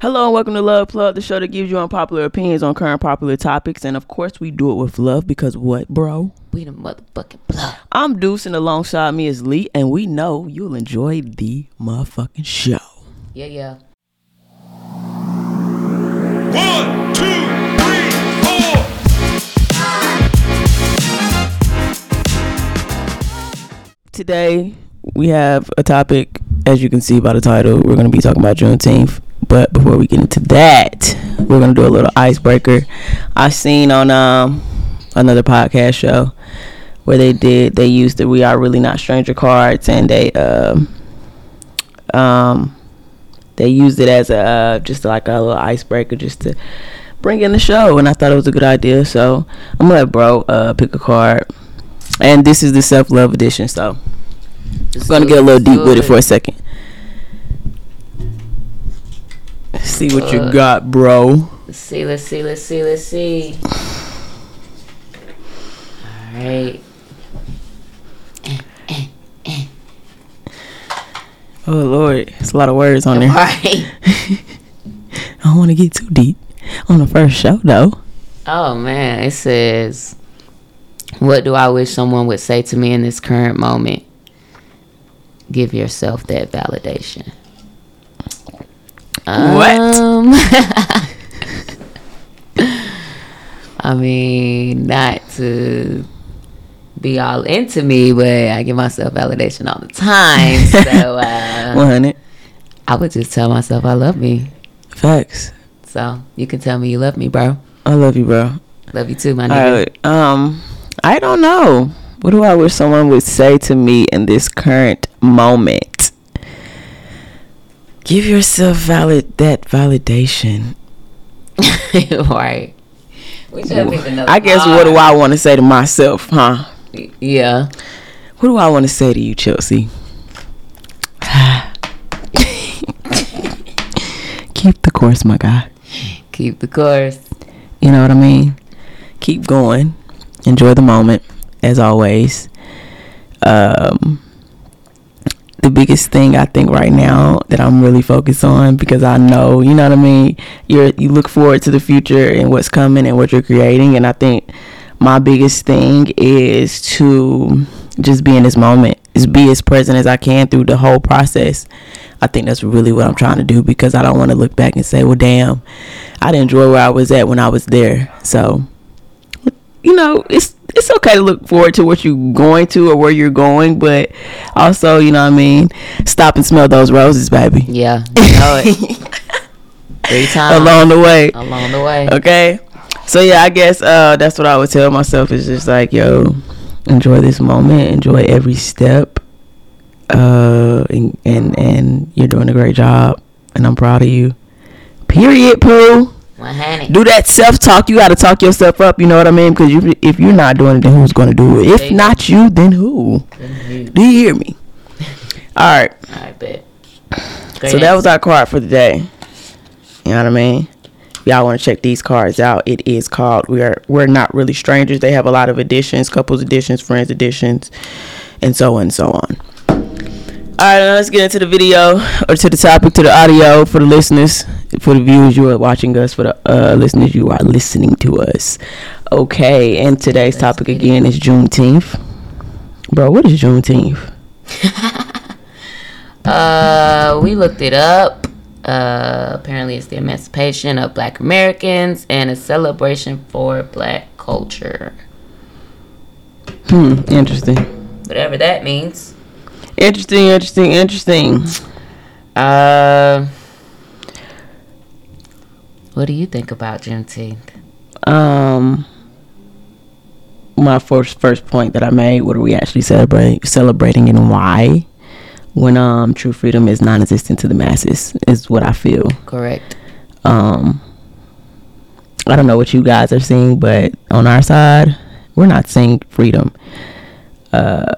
Hello and welcome to Love Plug, the show that gives you unpopular opinions on current popular topics. And of course, we do it with love because what, bro? We the motherfucking plug. I'm Deuce and alongside me is Lee, and we know you'll enjoy the motherfucking show. Yeah, yeah. One, two, three, four. Today, we have a topic, as you can see by the title, we're going to be talking about Juneteenth. But before we get into that, we're to do a little icebreaker. I seen on um another podcast show where they did they used the "We Are Really Not Stranger" cards, and they um um they used it as a uh, just like a little icebreaker, just to bring in the show. And I thought it was a good idea, so I'm gonna let bro uh pick a card. And this is the self love edition, so we're gonna get a little deep with it for a second. See what you Uh, got, bro. Let's see, let's see, let's see, let's see. Alright. Oh Lord, it's a lot of words on there. Alright. I don't want to get too deep on the first show though. Oh man, it says, What do I wish someone would say to me in this current moment? Give yourself that validation. What? Um, I mean, not to be all into me, but I give myself validation all the time. So uh, One hundred I would just tell myself I love me. facts. So you can tell me you love me, bro. I love you, bro. Love you too, my nigga. right. Um, I don't know. What do I wish someone would say to me in this current moment? Give yourself valid that validation. right. We should pick I guess what do. I want to say to myself, huh? Yeah. What do I want to say to you, Chelsea? Keep the course, my guy. Keep the course. You know what I mean? Keep going. Enjoy the moment, as always. Um, the biggest thing I think right now that I'm really focused on because I know, you know what I mean. You're you look forward to the future and what's coming and what you're creating, and I think my biggest thing is to just be in this moment, is be as present as I can through the whole process. I think that's really what I'm trying to do because I don't want to look back and say, well, damn, I didn't enjoy where I was at when I was there. So, you know, it's it's okay to look forward to what you're going to or where you're going, but also, you know what I mean, stop and smell those roses, baby, Yeah. You know it. Three times along the way. along the way. Okay. So yeah, I guess uh that's what I would tell myself is just like, yo, enjoy this moment, enjoy every step. Uh and and, and you're doing a great job and I'm proud of you. Period, Pooh. One hundred. Do that self talk. You got to talk yourself up. You know what I mean? Because you, if you're not doing it, then who's going to do it? If not you, then who? Do you hear me? All right. I bet. So that was our card for the day. You know what I mean? If y'all want to check these cards out, it is called "We Are We're Not Really Strangers." They have a lot of editions, couples editions, friends editions, and so on and so on. All right, let's get into the video or to the topic, to the audio for the listeners, for the viewers you are watching us, for the uh, listeners you are listening to us. Okay, and today's topic again is Juneteenth. Bro, what is Juneteenth? Uh, we looked it up. Uh, apparently, it's the emancipation of Black Americans and a celebration for Black culture. Hmm, interesting. Whatever that means. Interesting, interesting, interesting. Uh, what do you think about Juneteenth? Um, my first first point that I made. What are we actually celebrating? Celebrating and why? When um true freedom is non-existent to the masses is what I feel. Correct. Um, I don't know what you guys are seeing, but on our side, we're not seeing freedom. Uh,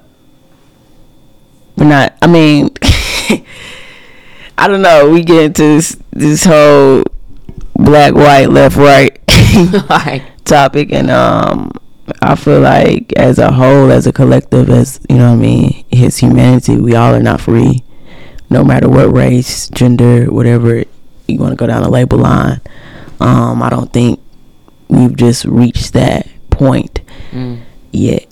we're not. I mean, I don't know. We get into this, this whole black, white, left, right right. topic, and um, I feel like as a whole, as a collective, as you know, what I mean, as humanity, we all are not free, no matter what race, gender, whatever you want to go down the label line. Um, I don't think we've just reached that point Mm. yet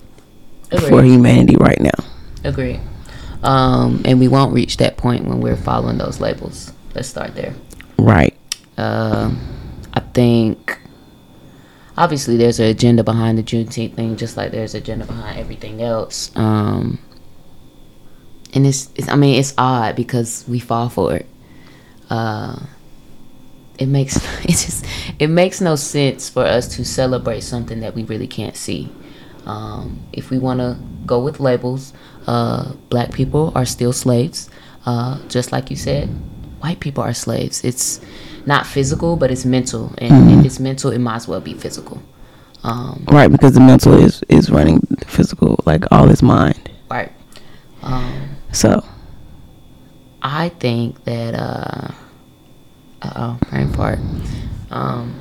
for humanity right now. Agreed. Um, and we won't reach that point when we're following those labels. Let's start there. Right. Um, I think obviously there's an agenda behind the Juneteenth thing, just like there's an agenda behind everything else. Um, and it's, it's, I mean, it's odd because we fall for it. Uh, it makes it just it makes no sense for us to celebrate something that we really can't see. Um, if we want to go with labels, uh, black people are still slaves, uh, just like you said. White people are slaves. It's not physical, but it's mental, and if it's mental, it might as well be physical. Um, Right, because the mental is is running the physical, like all his mind. right. Um, So I think that uh oh, brain fart. Um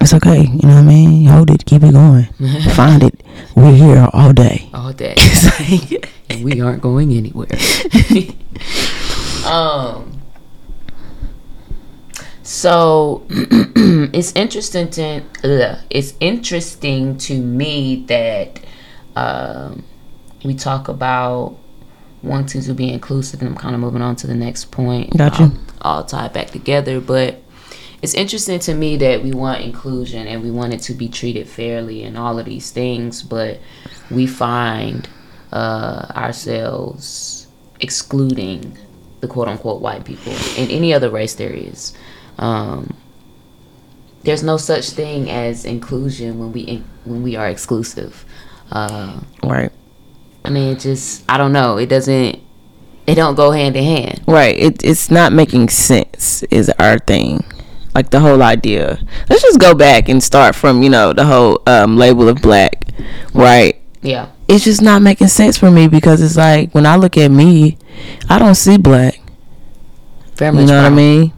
it's okay. You know what I mean? Hold it, keep it going, find it. We're here all day. all day. Like- and we aren't going anywhere. um so it's interesting to ugh, it's interesting to me that um we talk about wanting to be inclusive and I'm kind of moving on to the next point. Gotcha. Um, all tied back together, but it's interesting to me that we want inclusion and we want it to be treated fairly and all of these things, but we find uh, ourselves excluding the quote unquote white people and any other race there is. Um, there's no such thing as inclusion when we in, when we are exclusive. Uh, right, I mean, it just I don't know. It doesn't. It don't go hand in hand. right. It it's not making sense. Is our thing. Like the whole idea. Let's just go back and start from you know the whole um, label of black, right? Yeah. It's just not making sense for me because it's like when I look at me, I don't see black. Very You much. know what I mean?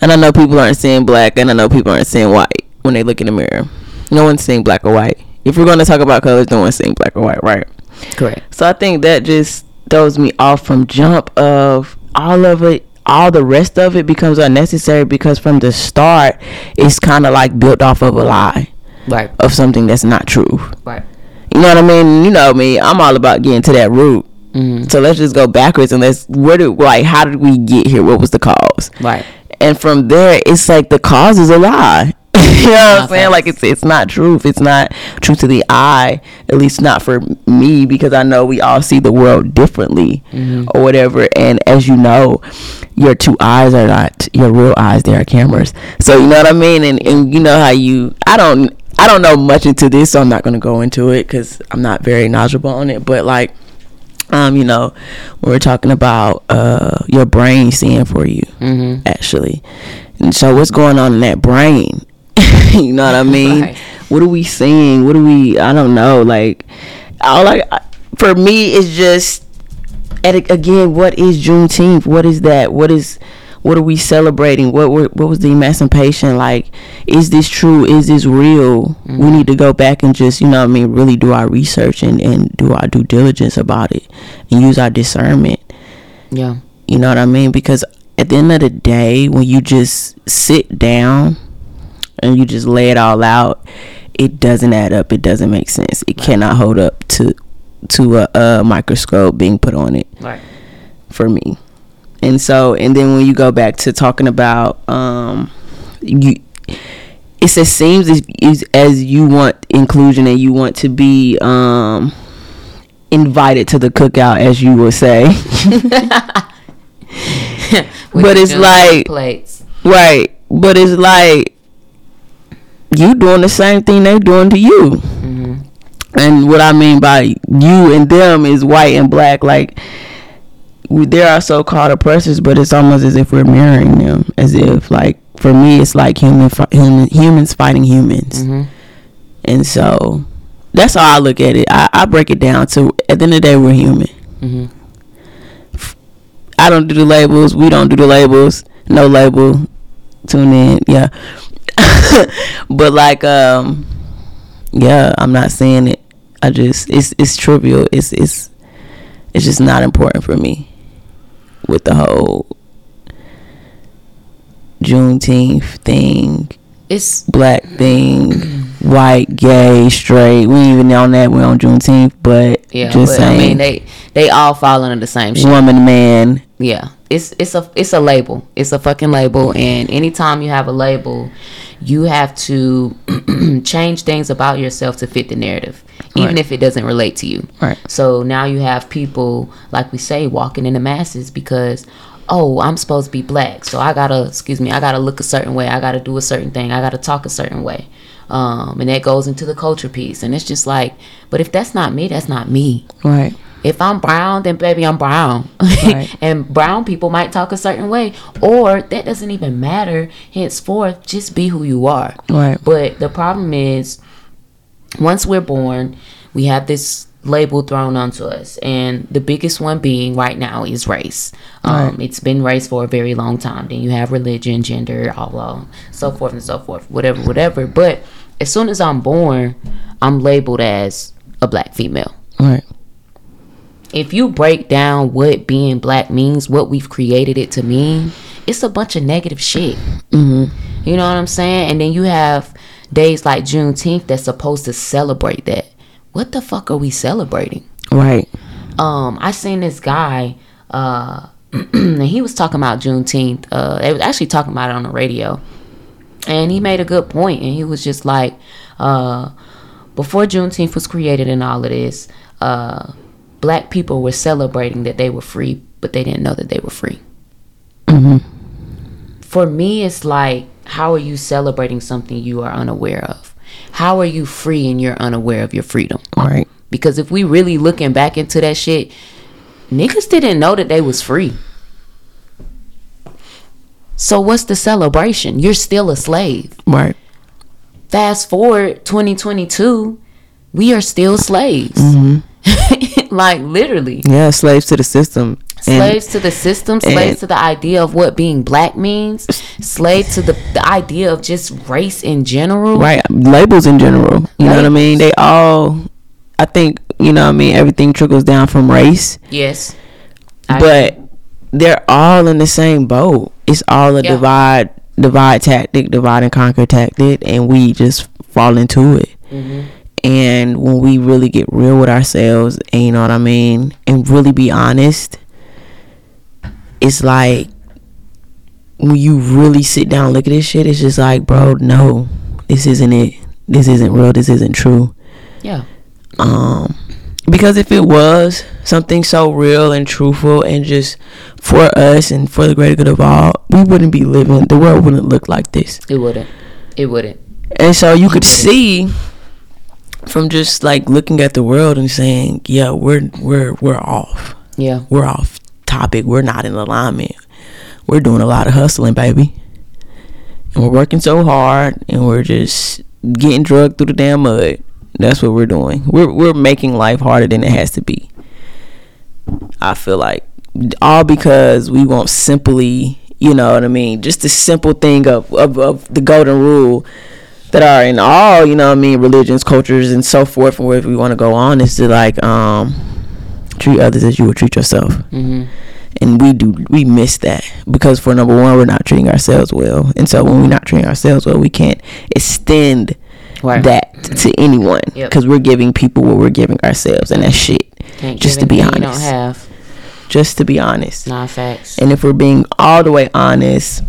And I know people aren't seeing black, and I know people aren't seeing white when they look in the mirror. No one's seeing black or white. If we're going to talk about colors, no one's seeing black or white, right? Correct. So I think that just throws me off from jump of all of it. All the rest of it becomes unnecessary because from the start, it's kind of like built off of a lie Right. of something that's not true. Right. You know what I mean? You know me. I'm all about getting to that root. Mm-hmm. So let's just go backwards and let's where did like how did we get here? What was the cause? Right. and from there it's like the cause is a lie you know what i'm saying? like it's it's not truth. It's not true to the eye at least not for me because i know we all see the world differently or whatever. And as you know your two eyes are not your real eyes. They are cameras. So you know what i mean? And, and you know how you i don't i don't know much into this so i'm not going to go into it because i'm not very knowledgeable on it. But like um, you know, when we're talking about uh your brain seeing for you, Mm-hmm. actually. And so what's going on in that brain? you know what I mean? Right. What are we seeing? What are we I don't know, like all I for me it's just and again, what is Juneteenth? What is that? What is what are we celebrating? What were, what was the emancipation like? Is this true? Is this real? We mm-hmm. need to go back and just you know what I mean really do our research and and do our due diligence about it and use our discernment. Yeah. You know what I mean? Because at the end of the day, when you just sit down and you just lay it all out, it doesn't add up. It doesn't make sense. It cannot hold up to to a, a microscope being put on it Right. for me. And so, and then when you go back to talking about, um, you, it seems as, as as you want inclusion and you want to be um invited to the cookout, as you would say. But it's like- plates. Right. But it's like you doing the same thing they doing to you. Mm-hmm. And what I mean by you and them is white and black. Like we, there are so-called oppressors, but it's almost as if we're mirroring them. As if like for me, it's like human, fi- human humans fighting humans. Mm-hmm. And so that's how I look at it. I, I break it down to at the end of the day, we're human. Mm-hmm. I don't do the labels. We don't do the labels. No label. Tune in. Yeah. but like um yeah, I'm not saying it. I just it's it's trivial. It's it's it's just not important for me with the whole Juneteenth thing, It's black thing, white, gay, straight. We even on that. We're on Juneteenth, but yeah, just but saying, I mean they they all fall under the same shit. woman, man. Yeah, it's it's a it's a label. It's a fucking label, and anytime you have a label, you have to change things about yourself to fit the narrative, even Right. if it doesn't relate to you. Right. So now you have people like we say walking in the masses because. Oh, I'm supposed to be black, so I gotta, excuse me, I gotta look a certain way. I gotta do a certain thing. I gotta talk a certain way, um, and that goes into the culture piece. And it's just like, but if that's not me, that's not me Right. If I'm brown, then baby, I'm brown. Right. and brown people might talk a certain way, or that doesn't even matter. Henceforth, just be who you are. Right. But the problem is, once we're born, we have this label thrown onto us, and the biggest one being right now is race. Um, Right. It's been race for a very long time. Then you have religion, gender, all, all so forth and so forth, whatever, whatever. But as soon as I'm born, I'm labeled as a black female Right. If you break down what being black means, what we've created it to mean, it's a bunch of negative shit. Mm-hmm. You know what I'm saying? And then you have days like Juneteenth that's supposed to celebrate that. What the fuck are we celebrating? Right. Um, I seen this guy, uh, and he was talking about Juneteenth. Uh, they was actually talking about it on the radio, and he made a good point. And he was just like, uh, before Juneteenth was created and all of this, uh, black people were celebrating that they were free, but they didn't know that they were free. Mm-hmm. For me, it's like, how are you celebrating something you are unaware of? How are you free and you're unaware of your freedom? Right. Because if we really looking back into that shit, niggas didn't know that they was free. So what's the celebration? You're still a slave. Right. Fast forward 2022, we are still slaves. Mm-hmm. like literally. Yeah. Slaves to the system. And- Slaves to the system, slaves to the idea of what being black means, slaves to the, the idea of just race in general. right labels in general you know what i mean they all i think you know what i mean everything trickles down from race Yes. I- but they're all in the same boat it's all a Yeah. divide divide tactic divide and conquer tactic and we just fall into it Mm-hmm. And when we really get real with ourselves and you know what i mean and really be honest it's like when you really sit down and look at this shit it's just like bro no this isn't it this isn't real this isn't true Yeah. um because if it was something so real and truthful and just for us and for the greater good of all we wouldn't be living the world wouldn't look like this It wouldn't. It wouldn't. and so you could see from just like looking at the world and saying yeah we're we're we're off. Yeah. we're off topic. We're not in alignment. We're doing a lot of hustling baby. And we're working so hard and we're just getting drugged through the damn mud. That's what we're doing. We're we're making life harder than it has to be. I feel like all because we want simply you know what i mean just the simple thing of of, of the golden rule that are in all you know what i mean religions cultures and so forth and wherever we want to go on is to like um treat others as you would treat yourself Mm-hmm. and we do we miss that because for number one we're not treating ourselves well and so when we're not treating ourselves well we can't extend Right. that to anyone Yep. because we're giving people what we're giving ourselves and that's shit Can't just to be honest don't have just to be honest non facts. and if we're being all the way honest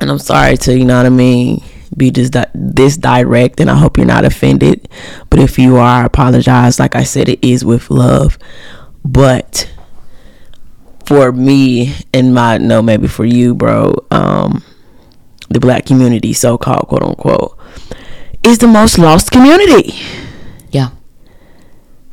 and i'm sorry to you know what i mean be just di- this direct and i hope you're not offended but if you are I apologize like i said it is with love but for me and my no maybe for you bro um the black community so-called quote unquote is the most lost community Yeah.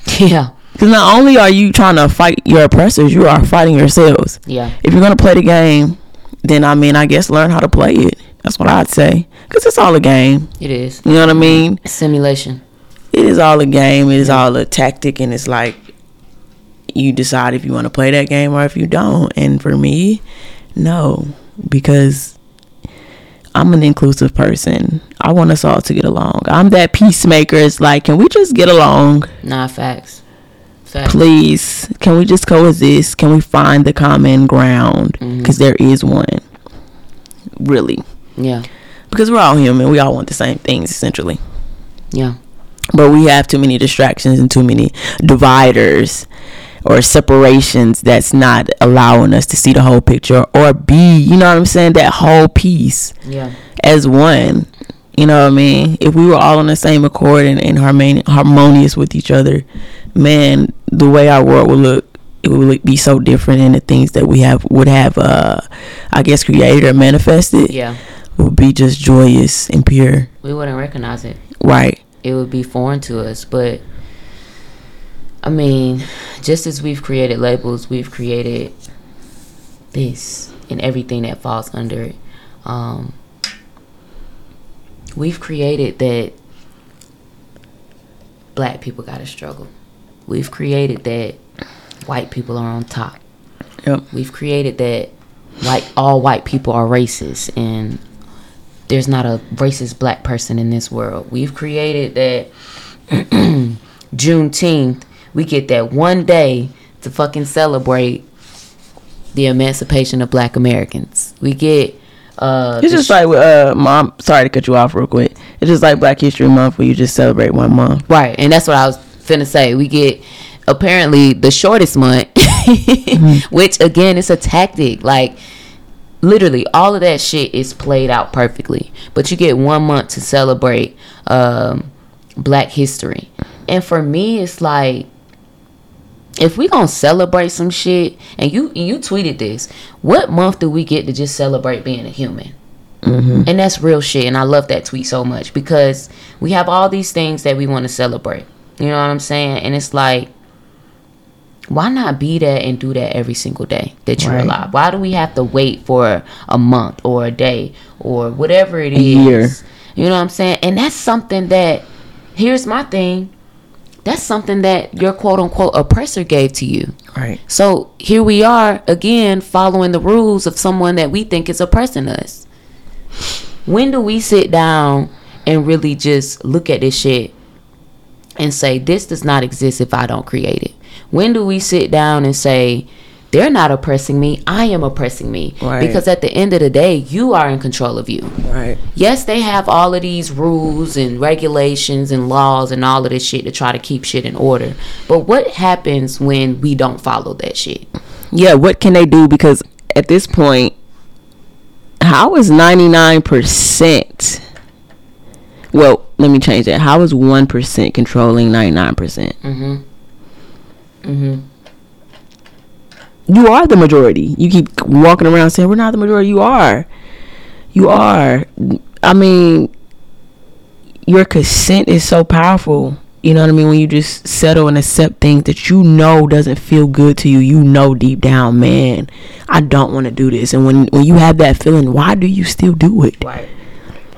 Yeah. because not only are you trying to fight your oppressors you are fighting yourselves Yeah. if you're gonna play the game, then I mean, I guess learn how to play it. That's what I'd say, cause it's all a game. It is. You know what I mean? Simulation. It is all a game. It is all a tactic, and it's like you decide if you want to play that game or if you don't. And for me, no, because I'm an inclusive person. I want us all to get along. I'm that peacemaker. It's like, can we just get along? Non facts. Facts. please can we just coexist can we find the common ground mm-hmm. because is one really, Yeah. Because we're all human. We all want the same things essentially. Yeah. but we have too many distractions and too many dividers or separations that's not allowing us to see the whole picture or be you know what i'm saying that whole piece Yeah. as one you know what i mean if we were all on the same accord and, and harmoni- harmonious with each other man the way our world would look it would be so different and the things that we have would have uh i guess created or manifested Yeah. Would be just joyous and pure We wouldn't recognize it. right It would be foreign to us. But I mean, just as we've created labels, we've created this and everything that falls under it. Um, we've created that black people got to struggle. We've created that white people are on top. yep We've created that white all white people are racist and there's not a racist black person in this world. We've created that Juneteenth, we get that one day to fucking celebrate the emancipation of black Americans. We get uh It's just like uh, mom. Sorry to cut you off real quick. It's just like Black History Month, where you just celebrate one month. Right, and that's what I was finna say. We get apparently the shortest month, which again is a tactic. Like literally, all of that shit is played out perfectly. But you get one month to celebrate um, Black History, and for me, it's like if we gonna celebrate some shit, and you you tweeted this, what month do we get to just celebrate being a human? And that's real shit. And I love that tweet so much because we have all these things that we want to celebrate. You know what I'm saying? And it's like, why not be that and do that every single day that you're Right. alive? Why do we have to wait for a month or a day or whatever it is? year. You know what I'm saying? And that's something that, here's my thing. That's something that your quote unquote oppressor gave to you. Right. So here we are again following the rules of someone that we think is oppressing us. When do we sit down and really just look at this shit and say, this does not exist if I don't create it? When do we sit down and say, they're not oppressing me, I am oppressing me? Right. Because at the end of the day, you are in control of you. Right. Yes, they have all of these rules and regulations and laws and all of this shit to try to keep shit in order. But what happens when we don't follow that shit? Yeah. What can they do? Because at this point, how is ninety nine percent? Well, let me change that. How is one percent controlling ninety nine percent? Mm-hmm. Mm-hmm. You are the majority. You keep walking around saying we're not the majority. You are. You are. I mean, your consent is so powerful. You know what I mean? When you just settle and accept things that you know doesn't feel good to you, you know deep down, man, I don't want to do this. And when when you have that feeling, why do you still do it? Right.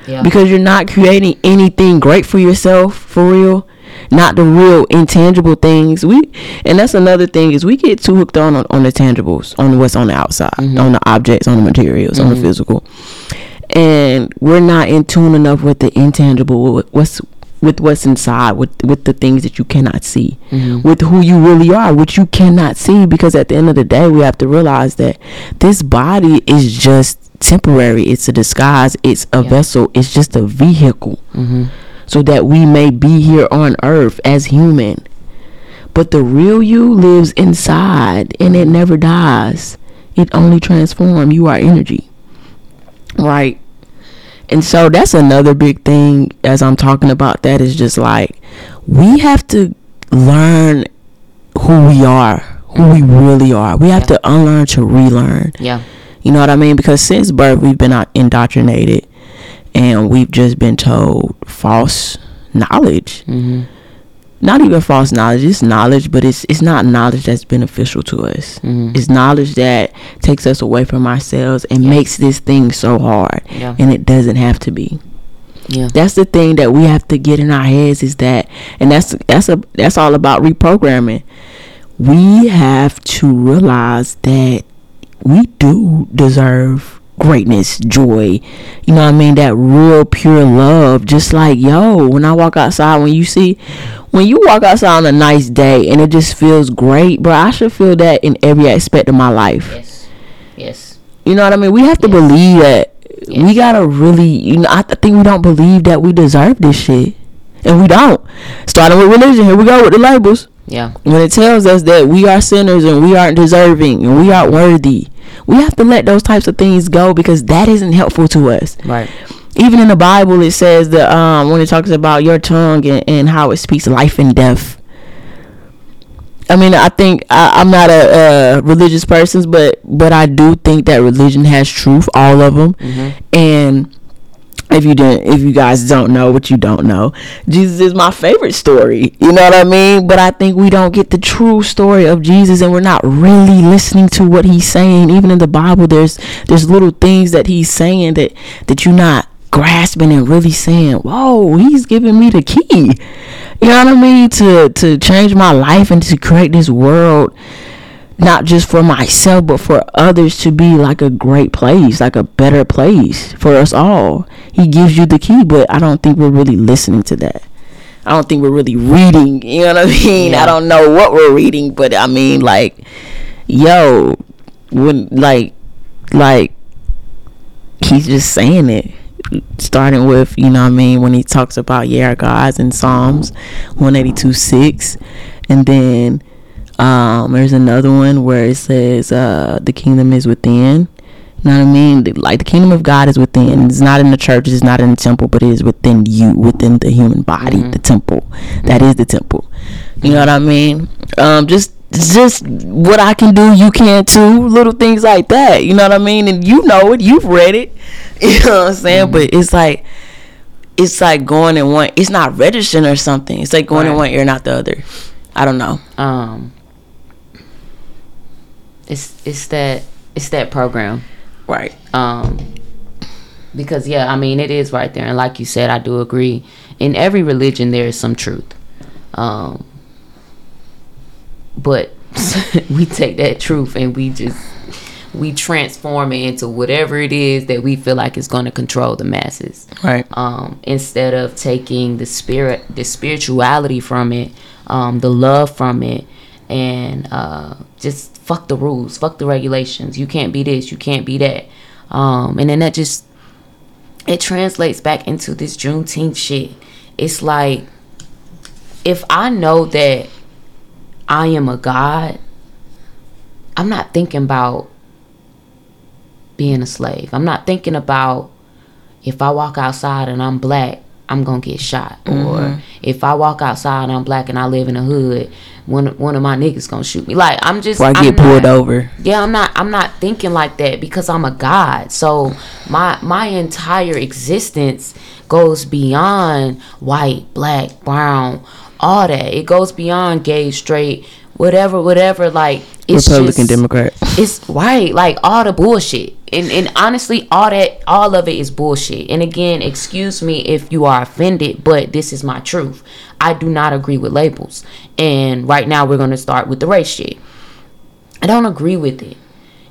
Yeah. Because you're not creating anything great for yourself, for real. Not the real intangible things. We and that's another thing is we get too hooked on on, on the tangibles, on what's on the outside, mm-hmm. on the objects, on the materials, on the mm-hmm. physical, and we're not in tune enough with the intangible, with what's with what's inside, with with the things that you cannot see, mm-hmm. with who you really are, which you cannot see. Because at the end of the day, we have to realize that this body is just temporary. It's a disguise. It's a Yeah. vessel. It's just a vehicle mm-hmm. So that we may be here on earth as human. But the real you lives inside and it never dies. It only transforms. You are energy. Right? And so that's another big thing as I'm talking about that is just like we have to learn who we are, who we really are. We have Yeah. to unlearn to relearn. Yeah. You know what I mean? Because since birth, we've been indoctrinated and we've just been told false knowledge. Mm-hmm. Not even false knowledge, it's knowledge, but it's it's not knowledge that's beneficial to us. Mhm. It's knowledge that takes us away from ourselves and Yeah. makes this thing so hard. Yeah. And it doesn't have to be. Yeah. That's the thing that we have to get in our heads is that and that's that's a that's all about reprogramming. We have to realize that we do deserve greatness, joy. You know what I mean? That real pure love. Just like yo, when I walk outside, when you see when you walk outside on a nice day and it just feels great, bro, I should feel that in every aspect of my life. Yes. Yes. You know what I mean? We have to Yes. believe that We gotta really, you know, I th- think we don't believe that we deserve this shit, and we don't. Starting with religion, here we go with the labels. Yeah. When it tells us that we are sinners and we aren't deserving and we aren't worthy, we have to let those types of things go because that isn't helpful to us. Right. Even in the Bible, it says that um, when it talks about your tongue and, and how it speaks life and death. I mean, I think I, I'm not a, a religious person, but but I do think that religion has truth, all of them. And if you didn't, if you guys don't know what you don't know, Jesus is my favorite story. You know what I mean? But I think we don't get the true story of Jesus, and we're not really listening to what he's saying. Even in the Bible, there's there's little things that he's saying that that you're not grasping and really saying, "Whoa, he's giving me the key." You know what I mean? To to change my life and to create this world not just for myself but for others to be like a great place like a better place for us all. He gives you the key but i don't think we're really listening to that. I don't think we're really reading you know what i mean? Yeah. i don't know what we're reading but i mean like yo when like like he's just saying it. Starting with you know what i mean when he talks about yeah our gods in psalms 182 6 and then um there's another one where it says uh the kingdom is within you know what I mean? Like the kingdom of God is within. It's not in the church. It's not in the temple, but it is within you, within the human body, the temple. That is the temple. You know what I mean? Um, just just what I can do, you can too. Little things like that. You know what I mean? And you know it. You've read it. You know what I'm saying? But it's like it's like going in one. It's not registering or something. It's like going in Right. one ear, not the other. I don't know. Um. It's it's that it's that program. Right. um because yeah i mean it is right there and like you said i do agree in every religion there is some truth um but we take that truth and we just we transform it into whatever it is that we feel like is going to control the masses Right. um, instead of taking the spirit, the spirituality from it, um, the love from it, and uh, just fuck the rules, fuck the regulations. You can't be this, you can't be that, um, and then that just it translates back into this Juneteenth shit. It's like if I know that I am a god, I'm not thinking about being a slave. I'm not thinking about if I walk outside and I'm black, I'm gonna get shot. Or mm-hmm. if I walk outside and I'm black and I live in a hood, one one of my niggas gonna shoot me. Like I'm just Or I I'm get pulled not- over. yeah i'm not i'm not thinking like that because i'm a god so my my entire existence goes beyond white black brown all that it goes beyond gay straight whatever whatever like it's Republican, just, Democrat. it's right like all the bullshit and and honestly all that all of it is bullshit and again excuse me if you are offended but this is my truth i do not agree with labels and right now we're going to start with the race shit I don't agree with it.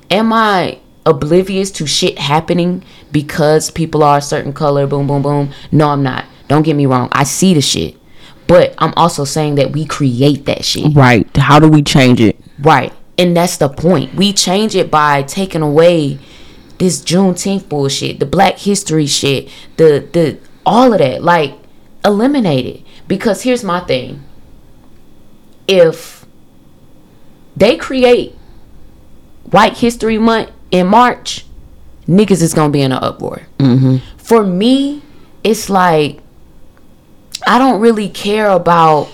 Am I oblivious to shit happening because people are a certain color? Boom, boom, boom. No, I'm not. Don't get me wrong. I see the shit. But I'm also saying that we create that shit. Right. How do we change it? Right. And that's the point. We change it by taking away this Juneteenth bullshit, the Black History shit, the the all of that. Like eliminate it. Because here's my thing. If they create White History Month in March, niggas is gonna be in an uproar. Mm-hmm. For me, it's like I don't really care about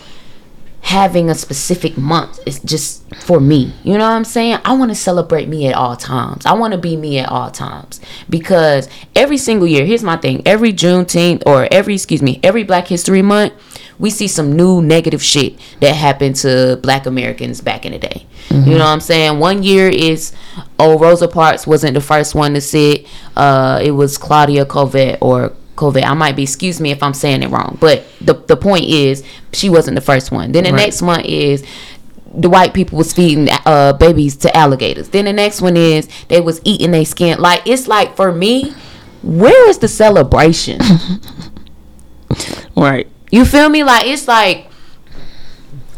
having a specific month. It's just for me. You know what I'm saying? I want to celebrate me at all times. I want to be me at all times because every single year, here's my thing: every Juneteenth or every excuse me, every Black History Month, we see some new negative shit that happened to Black Americans back in the day. You know what I'm saying? One year is oh Rosa Parks wasn't the first one to sit. Uh, it was Claudia Covett or COVID. I might be, excuse me if I'm saying it wrong, but the the point is she wasn't the first one. Then the Right. next one is the white people was feeding uh babies to alligators. Then the next one is they was eating their skin. Like it's like for me, where is the celebration? Right. You feel me? Like it's like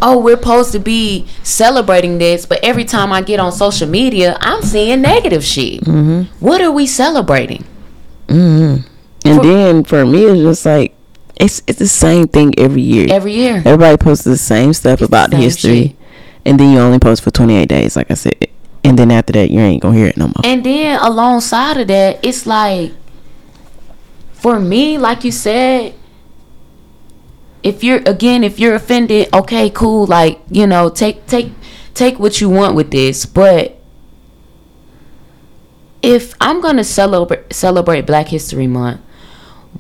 oh, we're supposed to be celebrating this, but every time I get on social media, I'm seeing negative shit. What are we celebrating? And then for me, it's just like it's it's the same thing every year. Every year. Everybody posts the same stuff about same history, shit. and then you only post for 28 days, like I said. And then after that, you ain't gonna hear it no more. And then alongside of that, it's like for me, like you said, if you're again, if you're offended, okay, cool, like, you know, take take take what you want with this, but if I'm going to celebrate celebrate Black History Month,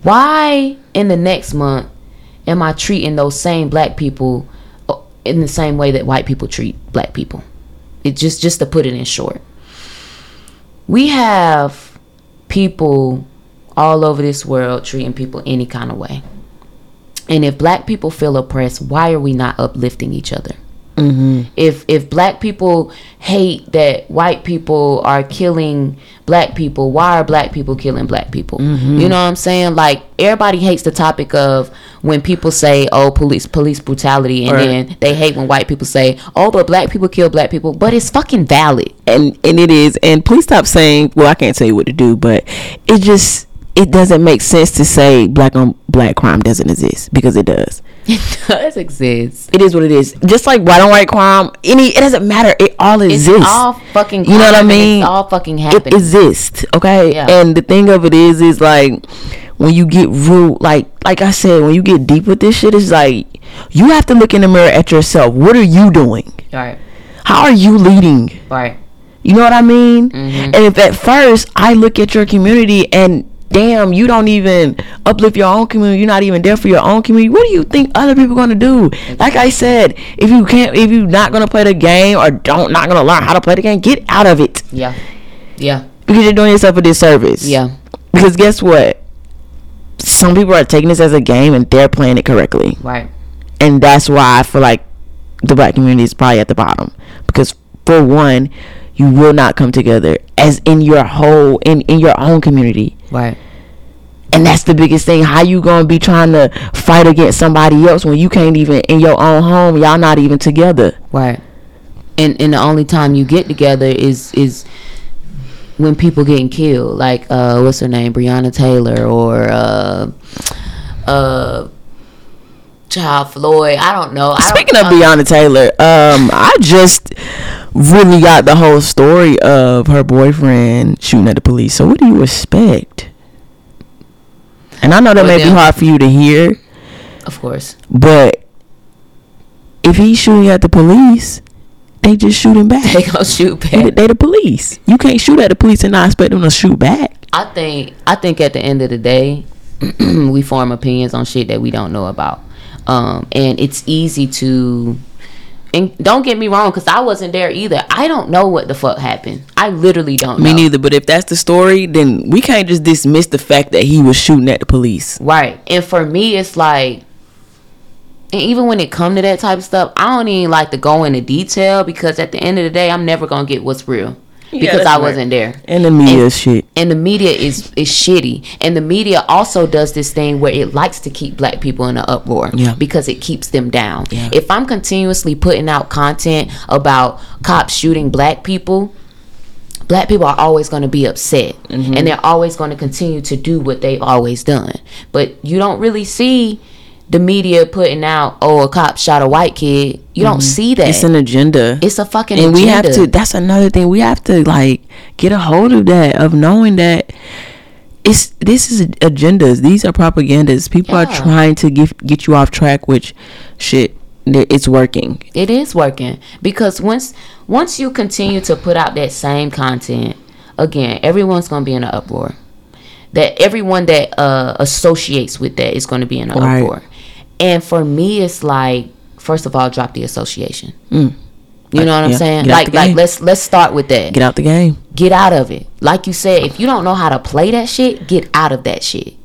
why in the next month am I treating those same black people uh, in the same way that white people treat black people? It just just to put it in short. We have people all over this world treating people any kind of way. And if black people feel oppressed, why are we not uplifting each other? Mm-hmm. If if black people hate that white people are killing black people, why are black people killing black people? Mm-hmm. You know what I'm saying? Like everybody hates the topic of when people say, "Oh, police police brutality," and Right. then they hate when white people say, "Oh, but black people kill black people." But it's fucking valid. and and it is. And please stop saying, "Well, I can't tell you what to do," but it just it doesn't make sense to say black on black crime doesn't exist because it does. It does exist. It is what it is. Just like white on white crime, any it doesn't matter. It all It's exists. all fucking. You know what I mean? It's all fucking it exists okay Yeah. and the thing of it is is like when you get rude like like i said when you get deep with this shit it's like you have to look in the mirror at yourself what are you doing right. how are you leading Right. you know what i mean Mm-hmm. and if at first i look at your community and damn you don't even uplift your own community you're not even there for your own community what do you think other people gonna do like i said if you can't if you're not gonna play the game or don't not gonna learn how to play the game get out of it Yeah. Yeah. because you're doing yourself a disservice. Yeah. Because guess what? Some people are taking this as a game and they're playing it correctly. Right. And that's why I feel like the black community is probably at the bottom. Because for one, you will not come together as in your whole in, in your own community. Right. And that's the biggest thing. How you gonna be trying to fight against somebody else when you can't even in your own home, y'all not even together. Right. And and the only time you get together is is when people getting killed. Like uh what's her name? Breonna Taylor or uh uh Child Floyd. I don't know. I don't- Speaking of Breonna Taylor, um, I just really got the whole story of her boyfriend shooting at the police. So what do you expect? And I know that may be hard for you to hear, of course. but if he's shooting at the police, they just shooting back. They gonna shoot back. they the police. You can't shoot at the police and not expect them to shoot back. I think I think at the end of the day, we form opinions on shit that we don't know about, um, and it's easy to. And don't get me wrong, because I wasn't there either. I don't know what the fuck happened. I literally don't Me know. neither. But if that's the story, then we can't just dismiss the fact that he was shooting at the police. Right. And for me, it's like, and even when it come to that type of stuff, I don't even like to go into detail because at the end of the day, I'm never gonna get what's real because that's I right. wasn't there. And the media And- shit. And the media is is shitty, and the media also does this thing where it likes to keep black people in an uproar Yeah. because it keeps them down. Yeah. If I'm continuously putting out content about cops shooting black people, black people are always going to be upset Mm-hmm. and they're always going to continue to do what they've always done but you don't really see the media putting out oh a cop shot a white kid you don't see that Mm-hmm. It's an agenda. it's a fucking agenda. and we have to that's another thing we have to like get a hold of that of knowing that it's this is agendas these are propagandas people are trying to get get you off track which shit it's working It is working because once once you continue to put out that same content, again, everyone's gonna be in an uproar. That everyone that uh, associates with that is gonna be in an Right. uproar. And for me, it's like first of all, drop the association. Mm. You know what I'm Yeah, saying? get Like like let's let's start with that. get out the game Get out of it. Like you said, if you don't know how to play that shit, get out of that shit.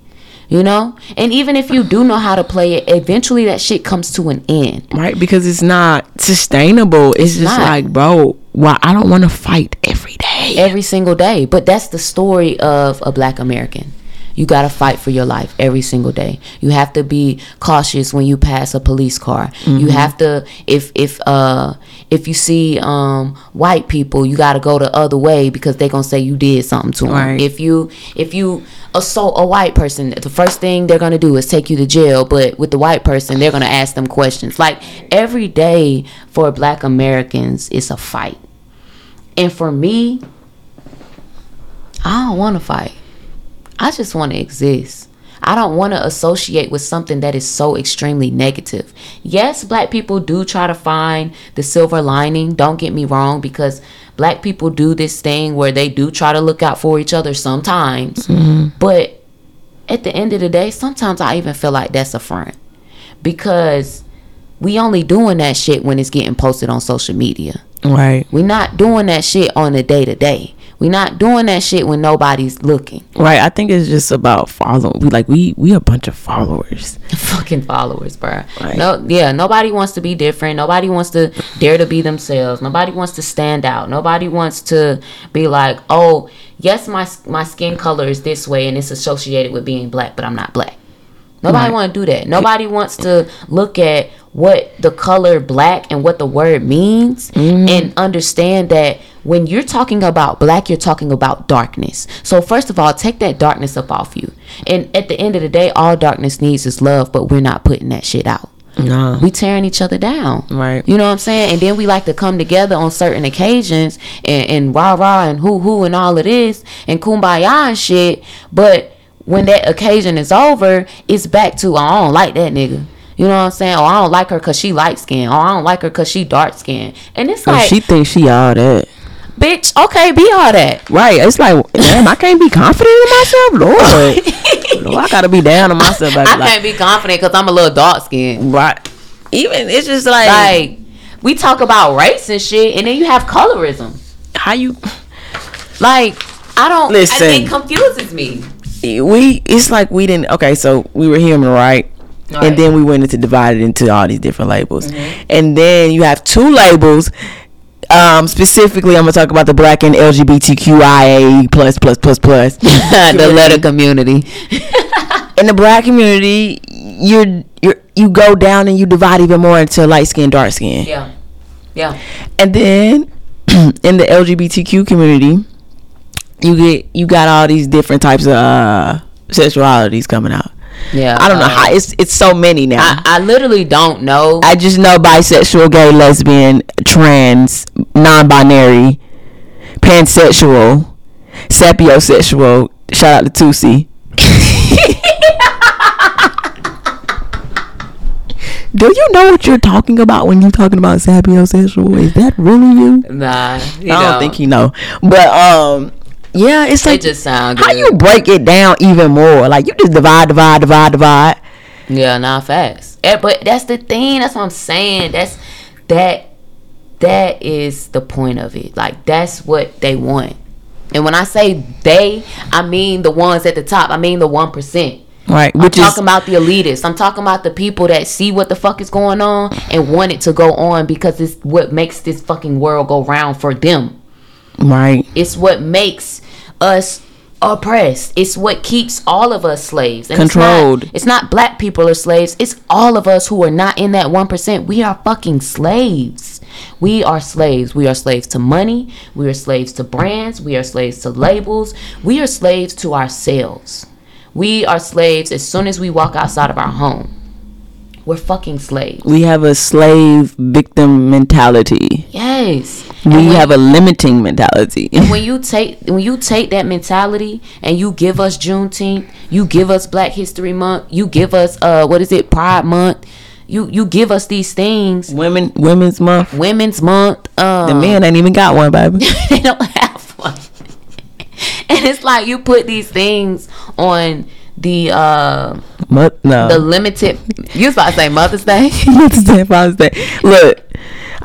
You know? And even if you do know how to play it, eventually that shit comes to an end. right because it's not sustainable it's, just not. like bro why i don't want to fight every day every single day. But that's the story of a black American. You got to fight for your life every single day. You have to be cautious when you pass a police car. You have to if if uh if you see um white people, you got to go the other way because they're going to say you did something to them. Right. If you if you assault a white person, the first thing they're going to do is take you to jail, but with the white person, they're going to ask them questions. Like every day for black Americans is a fight. And for me, I don't want to fight. I just want to exist. I don't want to associate with something that is so extremely negative. Yes, black people do try to find the silver lining. Don't get me wrong, because black people do this thing where they do try to look out for each other sometimes. Mm-hmm. But at the end of the day, sometimes I even feel like that's a front because we only doing that shit when it's getting posted on social media. Right. We're not doing that shit on a day to day. We not doing that shit when nobody's looking. Right. I think it's just about following. We like we we a bunch of followers. Fucking followers, bro. Right. No, yeah, nobody wants to be different. Nobody wants to dare to be themselves. Nobody wants to stand out. Nobody wants to be like, oh, yes, my my skin color is this way and it's associated with being black, but I'm not black. Nobody Right. want to do that. Nobody wants to look at what the color black and what the word means mm-hmm. and understand that when you're talking about black, you're talking about darkness. So first of all, take that darkness up off you. And at the end of the day, all darkness needs is love, but we're not putting that shit out. Nah. We tearing each other down. Right. You know what I'm saying? And then we like to come together on certain occasions and, and rah rah and hoo hoo and all of this and kumbaya and shit. But when that occasion is over, it's back to I don't like that nigga. You know what I'm saying? Oh, I don't like her cause she light skin. Oh, I don't like her cause she dark skin. And it's like, she thinks she all that. bitch, okay, be all that. Right. It's like, damn, I can't be confident in myself, Lord. Lord, I gotta be down on myself, baby. I Like, can't be confident cause I'm a little dark skinned. right. Even it's just like, Like, we talk about race and shit, and then you have colorism. how you Like, I don't. Listen. I, it confuses me. we it's like we didn't okay so we were human right And then we went into divided into all these different labels Mm-hmm. and then you have two labels um specifically i'm gonna talk about the black and lgbtqia plus plus plus plus the letter community. in the black community you're you're you go down and you divide even more into light skin dark skin Yeah. Yeah. and then in the lgbtq community you get you got all these different types of uh sexualities coming out Yeah. I don't know how it's it's so many now. I, I literally don't know. I just know bisexual, gay, lesbian, trans, non-binary, pansexual, sapiosexual. Shout out to Tusi. Do you know what you're talking about when you're talking about sapiosexual? Is that really you? nah. I don't think you know. But um, yeah, it's It like just sound how you break it down even more. Like you just divide, divide, divide, divide. Yeah, not fast. Eh, But that's the thing. That's what I'm saying. That's that. That is the point of it. Like that's what they want. And when I say they, I mean the ones at the top. I mean the one percent. Right, I'm which is talking about the elitists. I'm talking about the people that see what the fuck is going on and want it to go on because it's what makes this fucking world go round for them. Right. It's what makes us oppressed. It's what keeps all of us slaves. And Controlled. It's not, it's not black people are slaves. It's all of us who are not in that 1%. We are fucking slaves. We are slaves. We are slaves to money. We are slaves to brands. We are slaves to labels. We are slaves to ourselves. We are slaves as soon as we walk outside of our home. We're fucking slaves. We have a slave victim mentality. Yes. We when- have a limiting mentality. when you take when you take that mentality and you give us Juneteenth, you give us Black History Month, you give us uh what is it Pride Month, you you give us these things, Women, Women's Month. Women's Month. Um, The men ain't even got one, baby. they don't have one, and it's like you put these things on the uh Mo- no. the limited. You was about to say Mother's Day. Mother's Day, Father's Day. Look,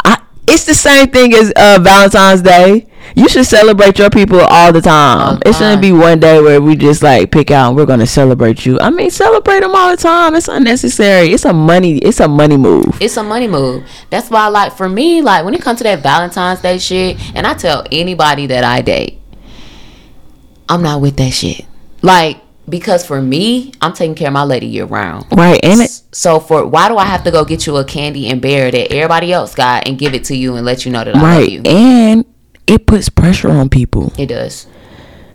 I, it's the same thing as uh, Valentine's Day. You should celebrate your people all the time. The it shouldn't be one day where we just like pick out and we're gonna celebrate you. I mean, celebrate them all the time. It's unnecessary. It's a money. It's a money move. it's a money move. That's why, like, for me, like, when it comes to that Valentine's Day shit, and I tell anybody that I date, I'm not with that shit. Like, because for me, I'm taking care of my lady year round. Right. And it, So for why do I have to go get you a candy and bear that everybody else got and give it to you and let you know that I love right. you? And it puts pressure on people. It does.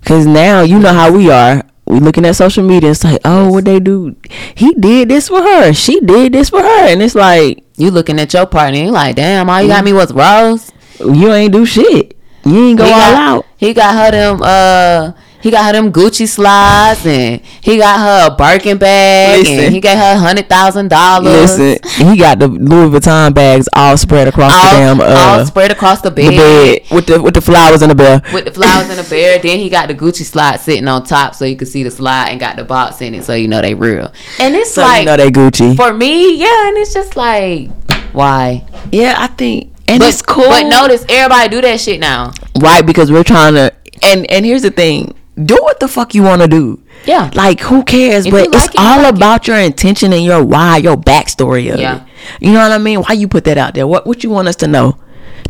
Cause now you know how we are. We looking at social media. It's like, oh, what they do? He did this for her. She did this for her, and it's like You looking at your partner, you like, damn, all you got me was rose. you ain't do shit. You ain't go he all got, out. He got her them uh he got her them Gucci slides and he got her a Birkin bag Listen. and he gave her hundred thousand dollars. Listen, he got the Louis Vuitton bags all spread across the damn uh, all spread across the bed, the bed with the with the flowers in the bed. with the flowers in the bear. Then he got the Gucci slide sitting on top so you can see the slide and got the box in it so you know they real. And it's So like you know they Gucci. for me, yeah, and it's just like why? yeah, I think, and But it's cool. But notice everybody do that shit now. right? Because we're trying to, and and here's the thing: do what the fuck you want to do. Yeah. Like who cares? If but you it's it, all like it. about your intention and your why, your backstory of Yeah. it. You know what I mean? Why you put that out there? What what you want us to know?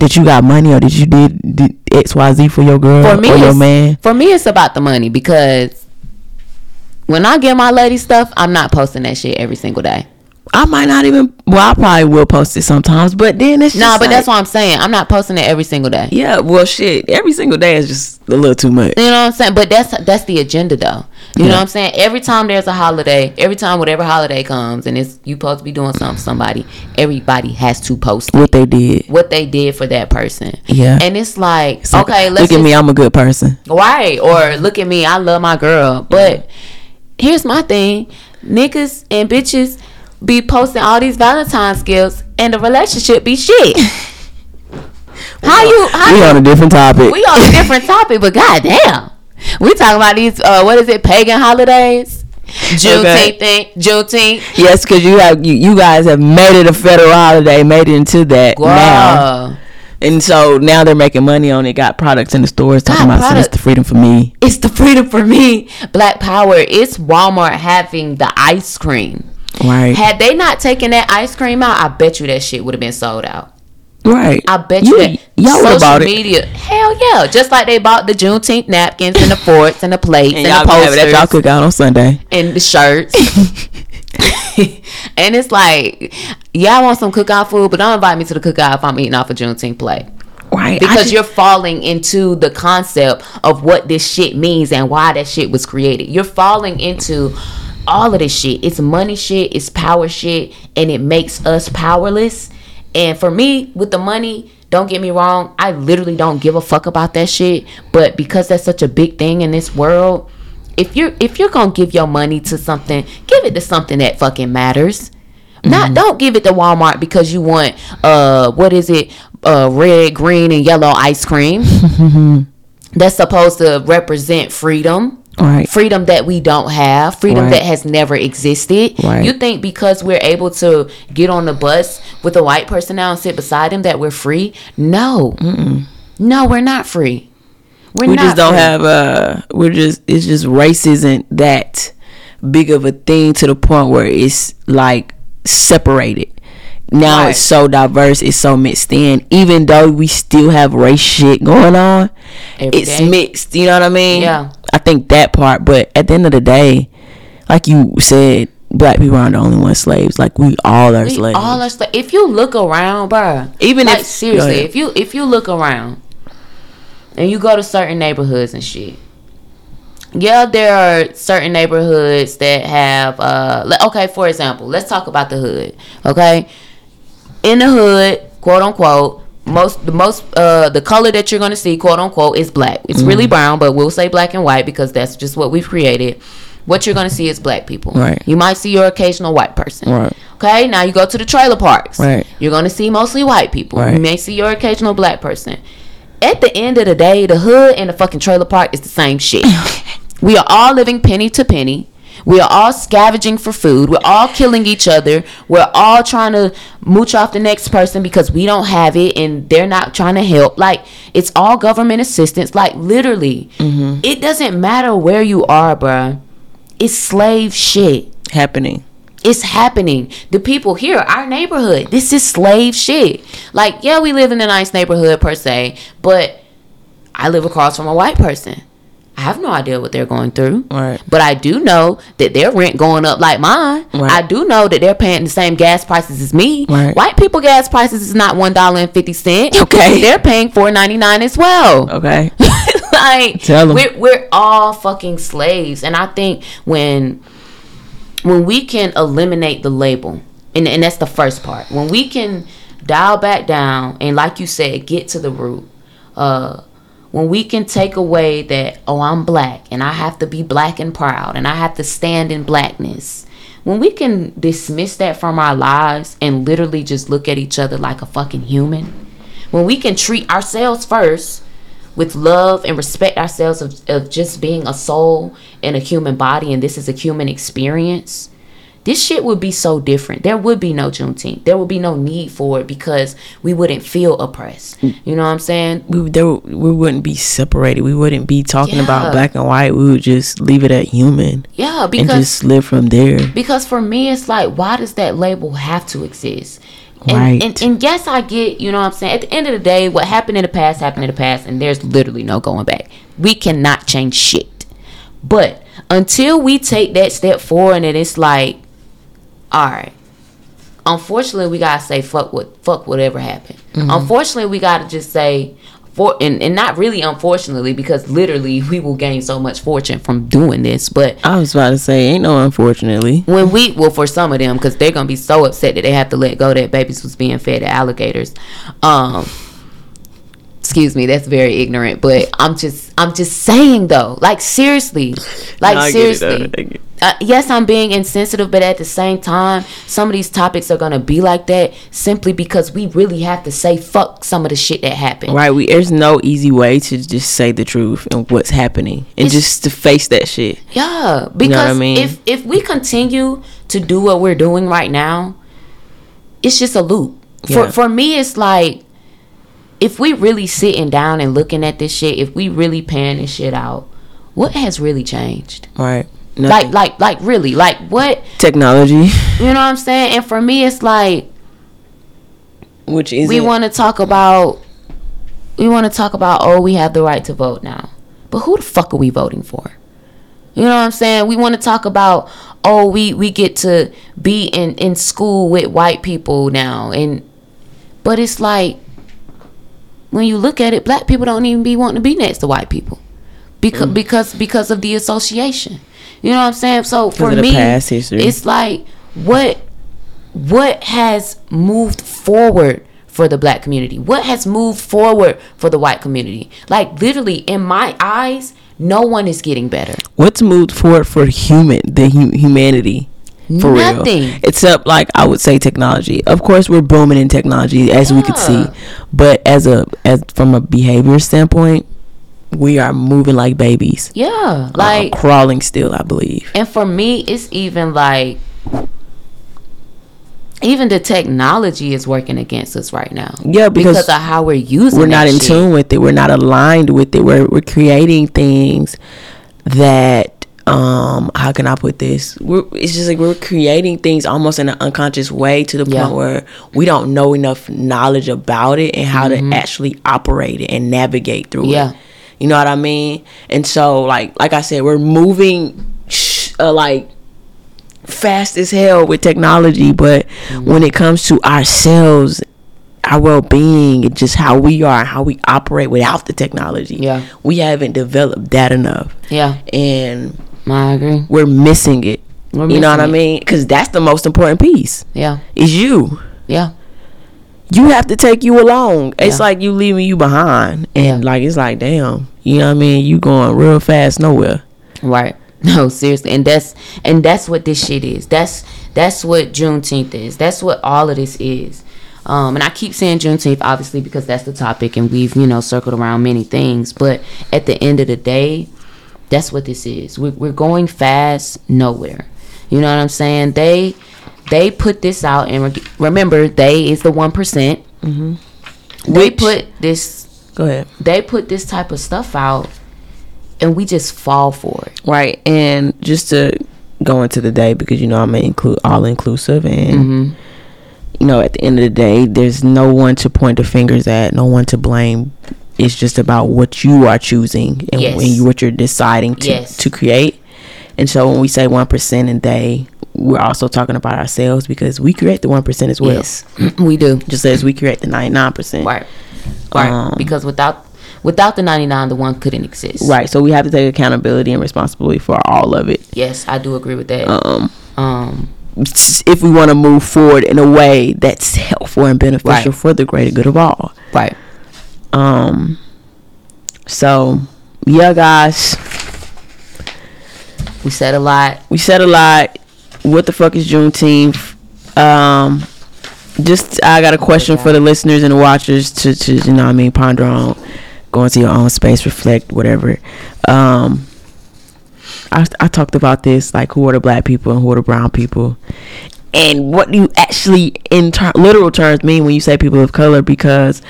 That you got money or did you did, did X Y Z for your girl for me, or your man? for me, it's about the money because when I get my lady stuff, I'm not posting that shit every single day. I might not even. Well, I probably will post it sometimes, but then it's just Nah, but like- that's what I'm saying. I'm not posting it every single day. Yeah, well, shit. Every single day is just a little too much. You know what I'm saying? But that's that's the agenda though. You know what I'm saying? Every time there's a holiday, every time whatever holiday comes and it's you supposed to be doing something for somebody, everybody has to post What they did. what they did for that person. Yeah. And it's like, okay, let's look at just- me. I'm a good person. Right. Or look at me, I love my girl. But here's my thing. Niggas and bitches be posting all these Valentine's gifts and the relationship be shit. how you how We you, on a different topic. we on a different topic, but goddamn. We talking about these uh what is it, pagan holidays? Juneteenth thing, Juneteenth. Yes, because you have you, you guys have made it a federal holiday, made it into that now, and so now they're making money on it. Got products in the stores talking Got about so it's the freedom for me. It's the freedom for me. Black power. It's Walmart having the ice cream. Right, Had they not taken that ice cream out, I bet you that shit would have been sold out. right. I bet you, that y'all would social bought it. media, hell yeah, just like they bought the Juneteenth napkins and the forks and the plates And and, y'all the have it y'all posters cookout on Sunday. and the shirts. and it's like, yeah, I want some cookout food, but don't invite me to the cookout if I'm eating off a Juneteenth plate. Right, Because just- you're falling into the concept of what this shit means and why that shit was created. You're falling into all of this shit. It's money shit, it's power shit, and it makes us powerless. And for me, with the money, don't get me wrong, I literally don't give a fuck about that shit. But because that's such a big thing in this world, if you're if you're gonna give your money to something, give it to something that fucking matters. Not don't give it to Walmart because you want uh what is it uh red, green, and yellow ice cream. That's supposed to represent freedom. Right. Freedom that we don't have, freedom Right. that has never existed. Right. You think because we're able to get on the bus with a white person now and sit beside him that we're free? No. No, we're not free. We're we not just don't free. have uh we're just it's just race isn't that big of a thing to the point where it's like separated now Right. it's so diverse it's so mixed in even though we still have race shit going on Every it's day. mixed you know what i mean Yeah. I think that part but at the end of the day like you said black people aren't the only ones slaves like we all are We slaves all are sla- if you look around, bruh. Even like if- seriously, if you if you look around and you go to certain neighborhoods and shit. Yeah, there are certain neighborhoods that have uh okay, for example, let's talk about the hood. Okay? In the hood, quote unquote, most the most uh the color that you're gonna see, quote unquote, is black. It's really Mm-hmm. brown, but we'll say black and white because that's just what we've created. What you're gonna see is black people. Right. You might see your occasional white person. Right. Okay, now you go to the trailer parks. Right. You're gonna see mostly white people. Right. You may see your occasional black person. At the end of the day, the hood and the fucking trailer park is the same shit. we are all living penny to penny. We are all scavenging for food. We're all killing each other. We're all trying to mooch off the next person because we don't have it and they're not trying to help. Like, it's all government assistance. Like, literally. Mm-hmm. It doesn't matter where you are, bruh. It's slave shit happening it's happening. The people here, our neighborhood, this is slave shit. Like, yeah, we live in a nice neighborhood per se, but I live across from a white person. I have no idea what they're going through. Right. But I do know that their rent going up like mine. Right. I do know that they're paying the same gas prices as me. Right. White people gas prices is not one dollar and fifty cent. Okay. They're paying four ninety nine as well. Okay. like Tell 'em. we're we're all fucking slaves. And I think when when we can eliminate the label, and, and that's the first part. When we can dial back down and like you said, get to the root. Uh when we can take away that, oh, I'm black and I have to be black and proud and I have to stand in blackness. When we can dismiss that from our lives and literally just look at each other like a fucking human, when we can treat ourselves first with love and respect ourselves of, of just being a soul and a human body and this is a human experience this shit would be so different there would be no juneteenth there would be no need for it because we wouldn't feel oppressed mm. you know what i'm saying we there, we wouldn't be separated. We wouldn't be talking Yeah. about black and white. We would just leave it at human yeah and because just live from there. because for me it's like why does that label have to exist and, Right. and, and yes i get you know what i'm saying at the end of the day what happened in the past happened in the past and there's literally no going back we cannot change shit but until we take that step forward and it's like all right. Unfortunately we gotta say fuck what fuck whatever happened. Unfortunately we gotta just say for and, and not really unfortunately because literally we will gain so much fortune from doing this but I was about to say, ain't no unfortunately. when we well for some of them because they're gonna be so upset that they have to let go that babies was being fed to alligators. Um excuse me that's very ignorant but i'm just i'm just saying though like seriously like No, I get it, seriously though. I get it. uh, yes i'm being insensitive but at the same time some of these topics are gonna be like that simply because we really have to say fuck some of the shit that happened Right, we there's no easy way to just say the truth and what's happening and It's- just to face that shit. Yeah, because I mean? if if we continue to do what we're doing right now, it's just a loop. Yeah. For for me, it's like if we really sitting down and looking at this shit, if we really pan this shit out, what has really changed? Right. Like like like really like what? Technology, you know what I'm saying? And for me, it's like which is we want to talk about we want to talk about oh we have the right to vote now. But who the fuck are we voting for? You know what i'm saying? We want to talk about oh we we get to be in in school with white people now. And but it's like when you look at it black people don't even be wanting to be next to white people because mm. because because of the association you know what i'm saying so for me it's like what what has moved forward for the black community? What has moved forward for the white community? Like literally in my eyes, no one is getting better. what's moved forward for human the hu- humanity for Nothing. real except like i would say technology of course we're booming in technology as we could see but as a as from a behavior standpoint we are moving like babies Yeah. Uh, Like crawling still i believe and for me it's even like even the technology is working against us right now. Yeah, because because of how we're using we're not in shit. tune with it we're not aligned with it we're, we're creating things that um how can i put this we're it's just like we're creating things almost in an unconscious way to the Yeah. point where we don't know enough knowledge about it and how to actually operate it and navigate through Mm-hmm. Yeah. it you know what i mean and so like like i said we're moving sh- uh, like fast as hell with technology but Mm-hmm. when it comes to ourselves our well-being and just how we are and how we operate without the technology Yeah. we haven't developed that enough Yeah, and I agree. we're missing it We're you know what i mean because that's the most important piece Yeah, is you yeah, you have to take you along it's Yeah. like you leaving you behind and Yeah. like it's like damn you know what i mean you going real fast nowhere right. No, seriously, and that's and that's what this shit is. That's that's what Juneteenth is. That's what all of this is. Um, and I keep saying Juneteenth, obviously, because that's the topic, and we've you know circled around many things. But at the end of the day, that's what this is. We're, we're going fast nowhere. You know what I'm saying? They they put this out, and re- remember, they is the one They Which- put this go ahead they put this type of stuff out, and we just fall for it. right and just to go into the day because you know i'm include all inclusive and Mm-hmm. you know at the end of the day there's no one to point the fingers at no one to blame It's just about what you are choosing and, Yes. and what you're deciding to, Yes. to create. And so when we say 1% and they, we're also talking about ourselves because we create the 1% as well. Yes, we do. Just as we create the 99%. Right. Right. Um, because without without the 99, the one couldn't exist. Right. So we have to take accountability and responsibility for all of it. Yes, I do agree with that. Um, um, if we want to move forward in a way that's helpful and beneficial Right. for the greater good of all. right. Um. So, yeah, guys, We said a lot. we said a lot. What the fuck is Juneteenth? Um, just I got a question for the listeners and the watchers to, to you know what I mean ponder on, go into your own space, reflect, whatever. Um, I I talked about this like who are the black people and who are the brown people, and what do you actually in ter- literal terms mean when you say people of color because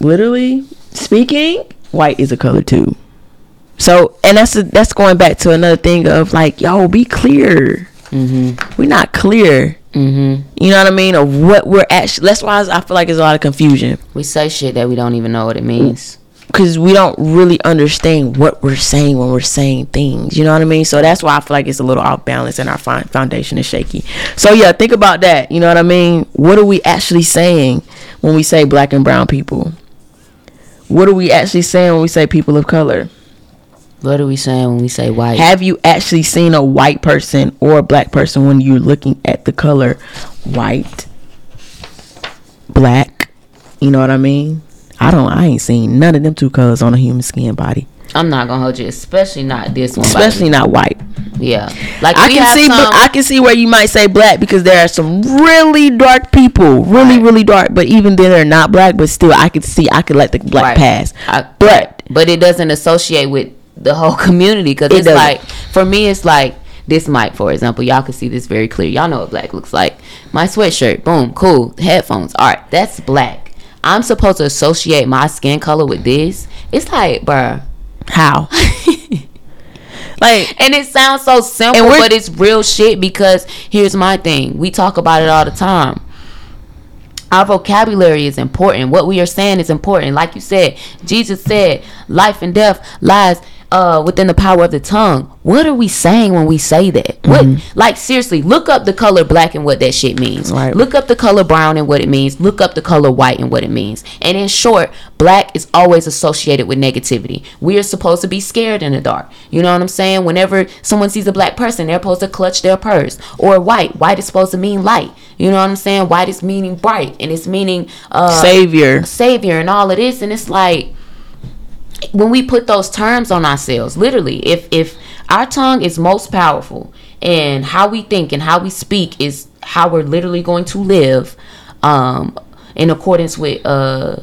literally speaking, white is a color too. So, and that's that's going back to another thing of like, yo, be clear. Mm-hmm. We're not clear. Mm-hmm. You know what I mean? Of what we're actually. That's why I feel like there's a lot of confusion We say shit that we don't even know what it means. because we don't really understand what we're saying when we're saying things. You know what I mean? So that's why I feel like it's a little off balance and our foundation is shaky. So yeah, think about that. You know what I mean? What are we actually saying when we say black and brown people? What are we actually saying when we say people of color? What are we saying when we say white? Have you actually seen a white person or a black person when you're looking at the color white, black? You know what I mean? I don't. I ain't seen none of them two colors on a human skin body, I'm not gonna hold you, especially not this one. especially not white. yeah. Like I can see. some- I can see where you might say black because there are some really dark people, really, Right. really dark. But even then, they're not black. But still, I could see. I could let the black Right. pass. I- but but it doesn't associate with the whole community because it's like for me it's like this mic for example y'all can see this very clear y'all know what black looks like my sweatshirt boom cool headphones all right that's black i'm supposed to associate my skin color with this it's like bruh how? like and it sounds so simple but it's real shit because here's my thing we talk about it all the time our vocabulary is important. What we are saying is important. Like you said, Jesus said, life and death lies uh, within the power of the tongue. What are we saying when we say that? What like seriously, look up the color black and what that shit means. Right. Look up the color brown and what it means. Look up the color white and what it means. And in short, black is always associated with negativity. We are supposed to be scared in the dark. You know what I'm saying? Whenever someone sees a black person, they're supposed to clutch their purse. Or white. White is supposed to mean light. You know what I'm saying? White is meaning bright and it's meaning uh savior. savior and all of this and it's like when we put those terms on ourselves literally if if our tongue is most powerful and how we think and how we speak is how we're literally going to live um in accordance with uh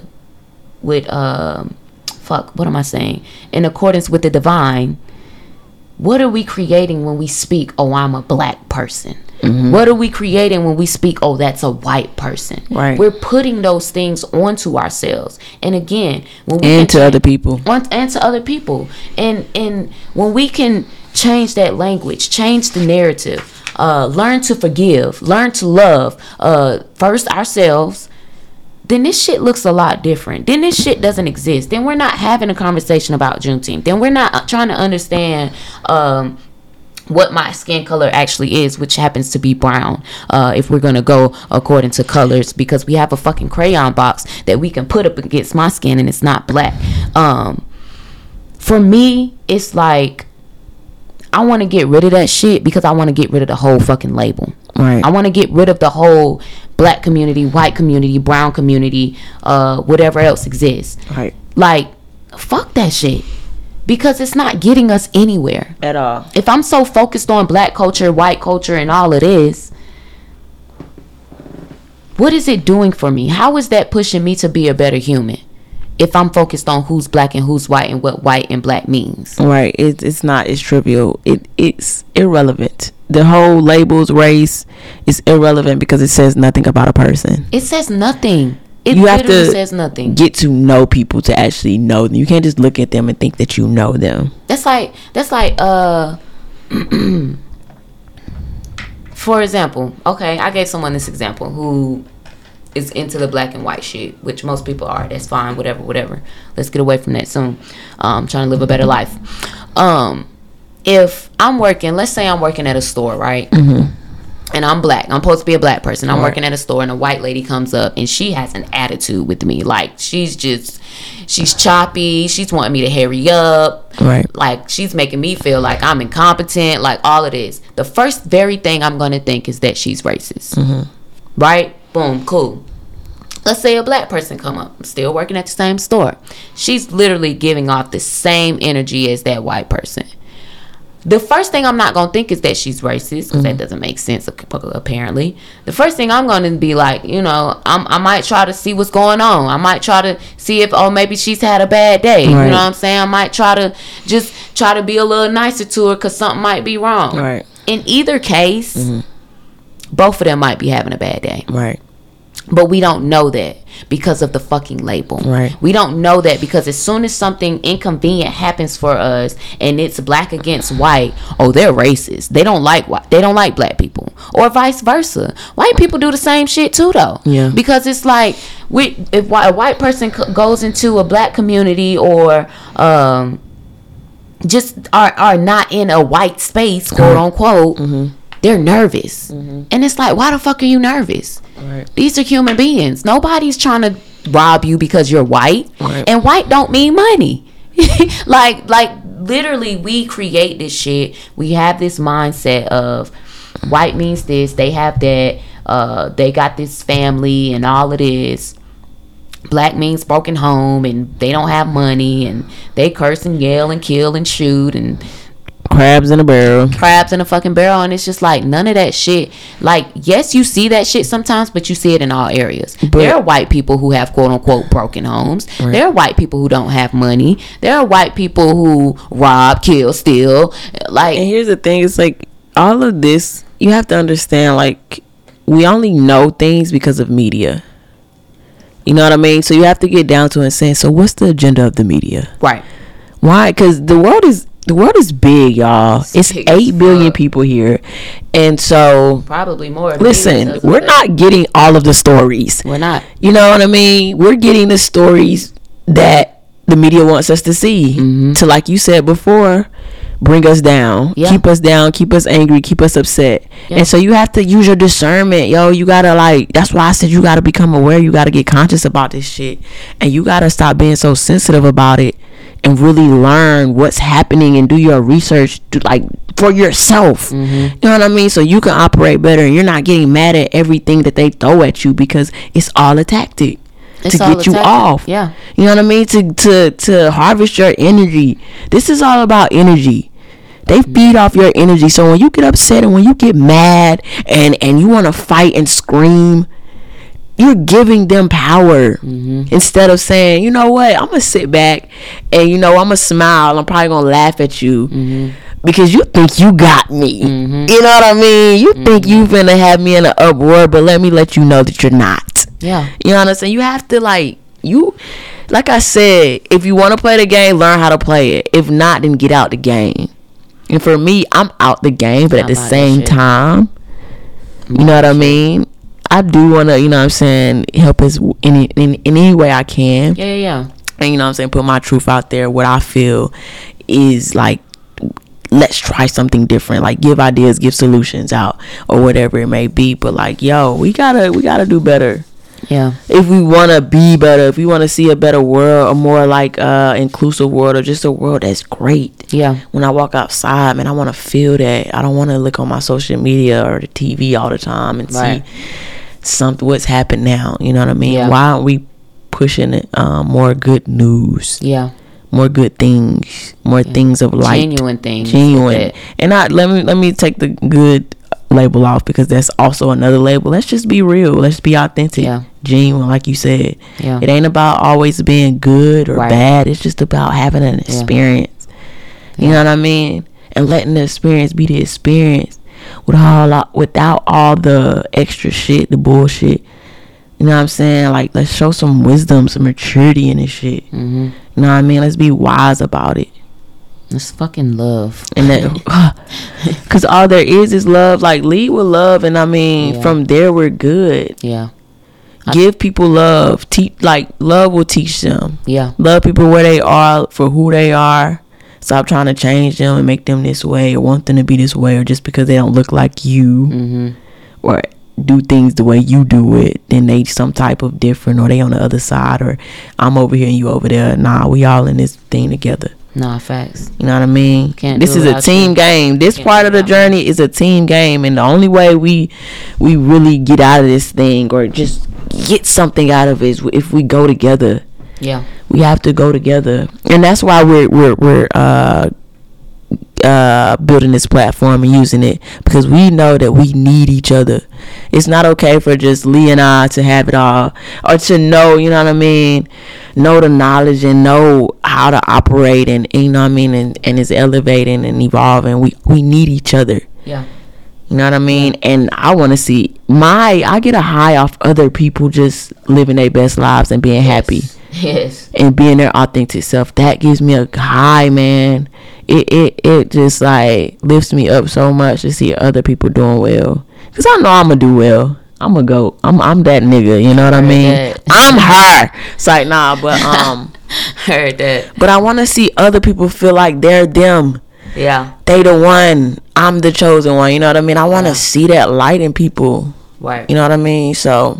with um fuck what am i saying? In accordance with the divine what are we creating when we speak oh i'm a black person what are we creating when we speak oh that's a white person Right. we're putting those things onto ourselves. And again when we And to other people. on, and to other people. And and when we can change that language change the narrative uh learn to forgive learn to love uh first ourselves then this shit looks a lot different. Then this shit doesn't exist. Then we're not having a conversation about Juneteenth. Then we're not uh, trying to understand um, what my skin color actually is, which happens to be brown. Uh, if we're gonna go according to colors, because we have a fucking crayon box that we can put up against my skin and it's not black. Um, for me, it's like I want to get rid of that shit because I want to get rid of the whole fucking label. Right. I want to get rid of the whole black community, white community, brown community, uh, whatever else exists. Right. Like, fuck that shit. Because it's not getting us anywhere. At all. If I'm so focused on black culture, white culture, and all it is, what is it doing for me? How is that pushing me to be a better human? If I'm focused on who's black and who's white and what white and black means. Right. It's it's not. It's trivial. It it's irrelevant. The whole labels race is irrelevant because it says nothing about a person. It says nothing. It You have literally to says nothing. Get to know people to actually know them. You can't just look at them and think that you know them. That's like that's like uh for example, okay, I gave someone this example who is into the black and white shit, which most people are. That's fine, whatever, whatever. Let's get away from that soon. Um, trying to live a better life. Um, if I'm working, let's say I'm working at a store, right? And I'm black. I'm supposed to be a black person. I'm Right. working at a store, and a white lady comes up, and she has an attitude with me. Like she's just, she's choppy. She's wanting me to hurry up. Right. Like she's making me feel like I'm incompetent. Like all of this. The first very thing I'm gonna think is that she's racist. Right? Boom. Cool. Let's say a black person come up. I'm still working at the same store. She's literally giving off the same energy as that white person. The first thing I'm not gonna think is that she's racist because that mm-hmm. doesn't make sense apparently. The first thing I'm gonna be like, you know, I'm, I might try to see what's going on. I might try to see if oh maybe she's had a bad day. You know what I'm saying? I might try to just try to be a little nicer to her because something might be wrong. Right. In either case, mm-hmm. both of them might be having a bad day. Right. But we don't know that because of the fucking label. Right. We don't know that because as soon as something inconvenient happens for us and it's black against white, oh they're racist. They don't like white. They don't like black people. Or vice versa. White people do the same shit too though. Yeah. Because it's like we if a white person goes into a black community or um just are are not in a white space, quote unquote, they're nervous. And it's like, why the fuck are you nervous? Right. These are human beings. Nobody's trying to rob you because you're white. Right. And white don't mean money. like like literally we create this shit. We have this mindset of white means this, they have that, uh, they got this family and all of this. Black means broken home and they don't have money and they curse and yell and kill and shoot and Crabs in a barrel. crabs in a fucking barrel and it's just like none of that shit like yes you see that shit sometimes but you see it in all areas there are white people who have quote unquote broken homes there are white people who don't have money there are white people who rob kill steal like And here's the thing, it's like all of this you have to understand like we only know things because of media. You know what I mean? So you have to get down to it and say, so what's the agenda of the media? right Why? Because the world is the world is big, y'all. It's, big eight billion people here, and so probably more listen, we're that. not getting all of the stories. we're not You know what I mean? We're getting the stories that the media wants us to see. Mm-hmm. To like you said before, bring us down, Yeah. keep us down, keep us angry, keep us upset. Yeah. And so you have to use your discernment, yo. You gotta like. That's why I said you gotta become aware. You gotta get conscious about this shit, and you gotta stop being so sensitive about it, and really learn what's happening and do your research, to, like for yourself. Mm-hmm. You know what I mean? So you can operate better, and you're not getting mad at everything that they throw at you because it's all a tactic to get you tactic. off. Yeah. You know what I mean? To to to harvest your energy. This is all about energy. They feed off your energy. So when you get upset and when you get mad and and you want to fight and scream, you're giving them power instead of saying, you know what, I'm gonna sit back and you know I'm gonna smile. I'm probably gonna laugh at you because you think you got me. You know what I mean? You think you finna have me in an uproar, but let me let you know that you're not. yeah You know what I'm saying? You have to like you like I said, if you want to play the game, learn how to play it. If not, then get out the game. And for me, I'm out the game, but at the same time, you know what I mean? I do want to, you know what I'm saying, help us in, in in any way I can. yeah yeah yeah. And you know what I'm saying, put my truth out there. What I feel is like let's try something different. Like give ideas give solutions out or whatever it may be. But like yo we gotta we gotta do better yeah. If we want to be better if we want to see a better world a more like uh inclusive world or just a world that's great. Yeah. When i walk outside man i want to feel that. I don't want to look on my social media or the tv all the time and Right. see something what's happened now you know what i mean? Yeah. why aren't we pushing it um, more good news? Yeah. More good things more things of light. Genuine things genuine. and not let me let me take the good label off because that's also another label. Let's just be real. Let's be authentic Yeah. genuine like you said. Yeah. it ain't about always being good or Right. bad. It's just about having an experience. You know what i mean? And letting the experience be the experience with all without all the extra shit the bullshit. You know what i'm saying? Like let's show some wisdom some maturity in this shit. Mhm. you know what i mean? Let's be wise about it it's fucking love and that because all there is is love like lead with love and i mean Yeah. from there we're good yeah Give people love. Teach like love will teach them. Yeah. Love people where they are for who they are. Stop trying to change them and make them this way or want them to be this way or just because they don't look like you Mm-hmm. or do things the way you do it, then they some type of different or they on the other side or I'm over here and you over there. Nah, we all in this thing together. Nah, facts. You know what I mean? Can't this is a team you. game. This Can't part of the journey is a team game, and the only way we we really get out of this thing or just get something out of it is if we go together. Yeah. We have to go together, and that's why we're we're we're uh uh building this platform and using it because we know that we need each other. It's not okay for just Lee and I to have it all or to know, you know what I mean, know the knowledge and know how to operate and you know what I mean and, and it's elevating and evolving. We we need each other. Yeah. You know what I mean? And I want to see my I get a high off other people just living their best lives and being happy Yes. and being their authentic self. That gives me a high, man. It it it just like lifts me up so much to see other people doing well. Cause I know I'm gonna do well. I'm gonna go. I'm I'm that nigga. You know what I mean? that. I'm her. It's like nah, but um, Heard that. but I want to see other people feel like they're them. Yeah. They the one. I'm the chosen one. You know what I mean? I want to Yeah. see that light in people. Right. You know what I mean? So,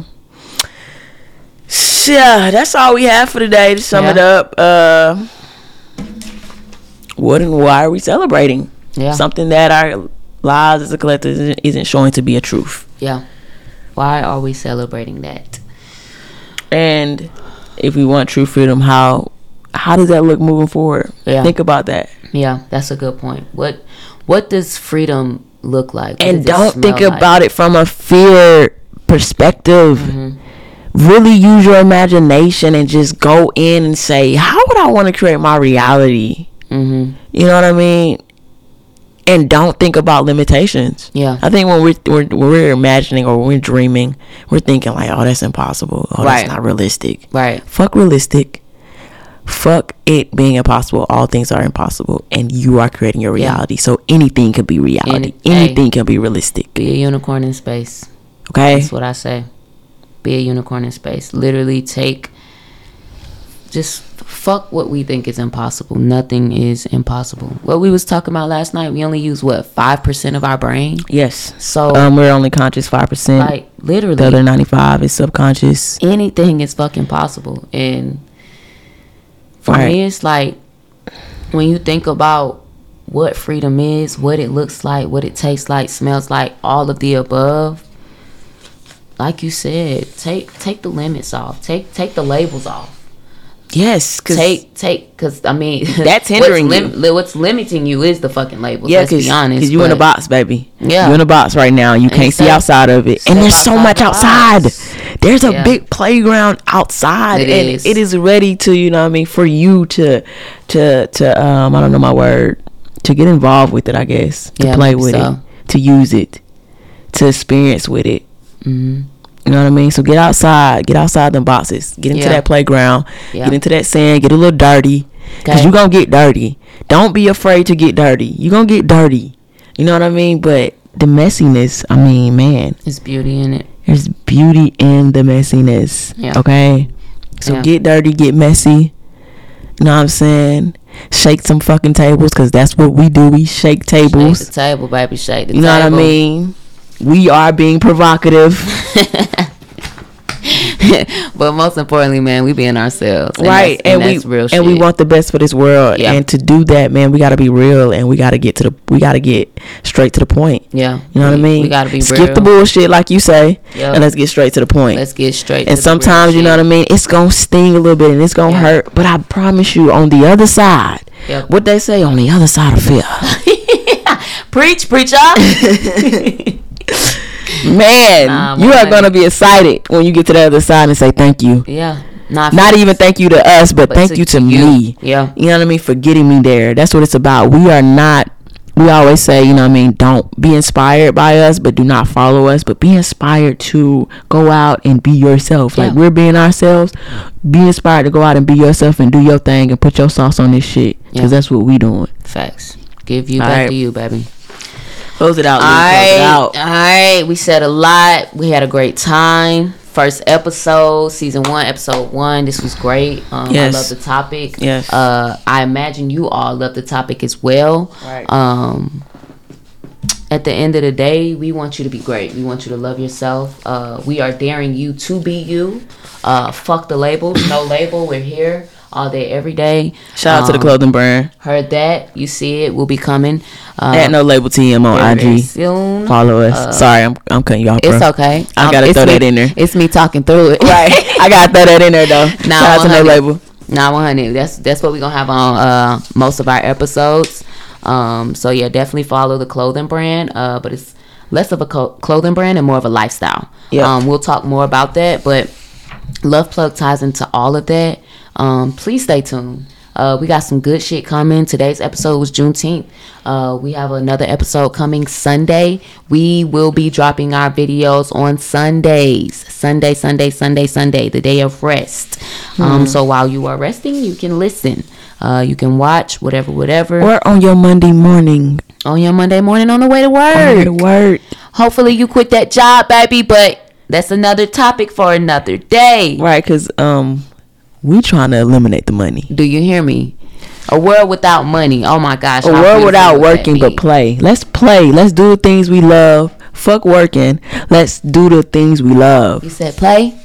yeah, that's all we have for today. To sum it up, uh, what and why are we celebrating? Yeah. Something that our lives as a collective isn't- isn't showing to be a truth. Yeah. Why are we celebrating that? And if we want true freedom, how how does that look moving forward? Yeah. Think about that. Yeah, that's a good point. What what does freedom look like? What and don't think like? about it from a fear perspective. Mm-hmm. Really use your imagination and just go in and say, "How would I want to create my reality?" Mhm. You know what I mean? And don't think about limitations. Yeah. I think when we're, we're we're imagining or we're dreaming, we're thinking like, "Oh, that's impossible. Oh, Right. that's not realistic." Right. Fuck realistic. Fuck it being impossible. All things are impossible, and you are creating your Yeah. reality. So anything can be reality. Any- hey. anything can be realistic. Be a unicorn in space. Okay. That's what I say. Be a unicorn in space. Literally take just fuck what we think is impossible. Nothing is impossible. What we was talking about last night, we only use what, five percent of our brain? Yes. So Um, we're only conscious five percent. like literally The other ninety five is subconscious. anything is fucking possible. And for Right. me, it's like when you think about what freedom is, what it looks like, what it tastes like, smells like, all of the above. Like you said, take take the limits off. Take take the labels off. Yes, cause Take take because I mean That's hindering what's, li- what's limiting you is the fucking labels. yeah, let's cause, be honest. 'cause you in a box, baby. Yeah. you in a box right now. You can't see outside of it, and there's so much the outside. box. There's a Yeah. big playground outside, It and is. it is ready to you know what I mean for you to to to um I don't know my word to get involved with it. I guess to Yeah, play with so. it, to use it, to experience with it. Mhm. You know what I mean? So get outside, get outside them boxes, get into Yeah. that playground, Yeah. get into that sand, get a little dirty, cause Okay. you gonna get dirty. Don't be afraid to get dirty. You're gonna get dirty. You know what I mean? But the messiness, I mean, man, There's beauty in it. there's beauty in the messiness. Yeah. Okay. So Yeah. get dirty, get messy. You know what I'm saying? Shake some fucking tables, cause that's what we do. We shake tables. Shake the table, baby. Shake the You know what I mean? We are being provocative. but most importantly, man, we being ourselves, and right that's- and, we and shit. we want the best for this world Yeah. and to do that man we got to be real and we got to get to the we got to get straight to the point yeah, you know what i mean We gotta be skip real. the bullshit like you say Yep. and let's get straight to the point Let's get straight. and to sometimes you know what i mean it's gonna sting a little bit and it's gonna Yeah. hurt but i promise you on the other side Yep. what they say on the other side of fear Preach, preacher. man Nah, you are man. gonna be excited when you get to the other side and say thank you yeah, not not even thank you to us but, But thank to you to you. me Yeah. you know what I mean, for getting me there. That's what it's about. We are not we always say, you know what I mean, don't be inspired by us, but do not follow us, but be inspired to go out and be yourself. Like we're being ourselves. Be inspired to go out and be yourself and do your thing and put your sauce on this shit. Cause Yeah. that's what we doing. facts. Give you All back right. to you, baby. Close it out. All Lee. Close it out. all right. We said a lot. We had a great time. first episode, season one, episode one. This was great. Um, Yes. I love the topic. Yes. Uh, I imagine you all love the topic as well. Right. Um, at the end of the day, we want you to be great. We want you to love yourself. Uh, we are daring you to be you. Uh, fuck the labels. No label. We're here all day, every day. Shout out to the Um, clothing brand. Heard that? You see it? We'll be coming. Uh, At no label TM on IG. soon. Follow us. Sorry, I'm I'm cutting bro. It's okay. I Um, gotta throw me- that in there. It's me talking through it. Right. I gotta throw that in there though. Nah, Shout out to no label. Nah, 100. That's that's what we're gonna have on uh, most of our episodes. Um, so yeah, definitely follow the clothing brand. Uh, but it's less of a co- clothing brand and more of a lifestyle. Yeah. Um, we'll talk more about that, but Love Plug ties into all of that. Um, please stay tuned. Uh, we got some good shit coming. Today's episode was Juneteenth. Uh, we have another episode coming Sunday. We will be dropping our videos on Sundays. Sunday, Sunday, Sunday, Sunday, the day of rest. Um, so while you are resting, you can listen. Uh, you can watch whatever, whatever Or on your Monday morning. on your Monday morning on the way to work. On the word. Hopefully, you quit that job, baby. But that's another topic for another day. Right, cause um, we trying to eliminate the money. Do you hear me? A world without money. Oh my gosh. A world without working but play. Let's play. Let's do the things we love. Fuck working. Let's do the things we love. You said play.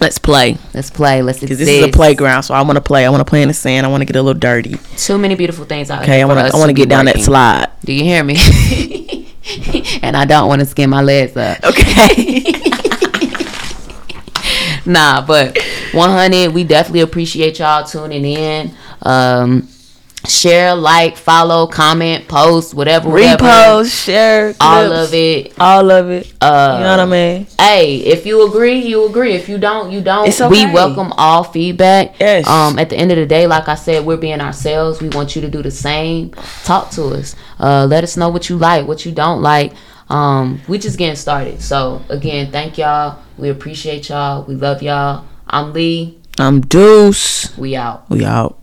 Let's play. Let's play. Let's exist. this is a playground, so I want to play. I want to play in the sand. I want to get a little dirty. Too many beautiful things out Okay, here. I want to. I want to get down that slide. Do you hear me? and I don't want to skin my legs up. Okay. Nah, but 100, we definitely appreciate y'all tuning in. Um, share, like, follow, comment, post, whatever, whatever. Repost, share, all clips, of it. all of it. Uh, you know what I mean? Hey, if you agree, you agree. If you don't, you don't. It's We welcome all feedback. Yes. Um, at the end of the day, like I said, we're being ourselves. We want you to do the same. Talk to us. Uh, let us know what you like, what you don't like. Um, we just getting started. So again, thank y'all. We appreciate y'all. We love y'all. I'm Lee. I'm Deuce. We out. We out.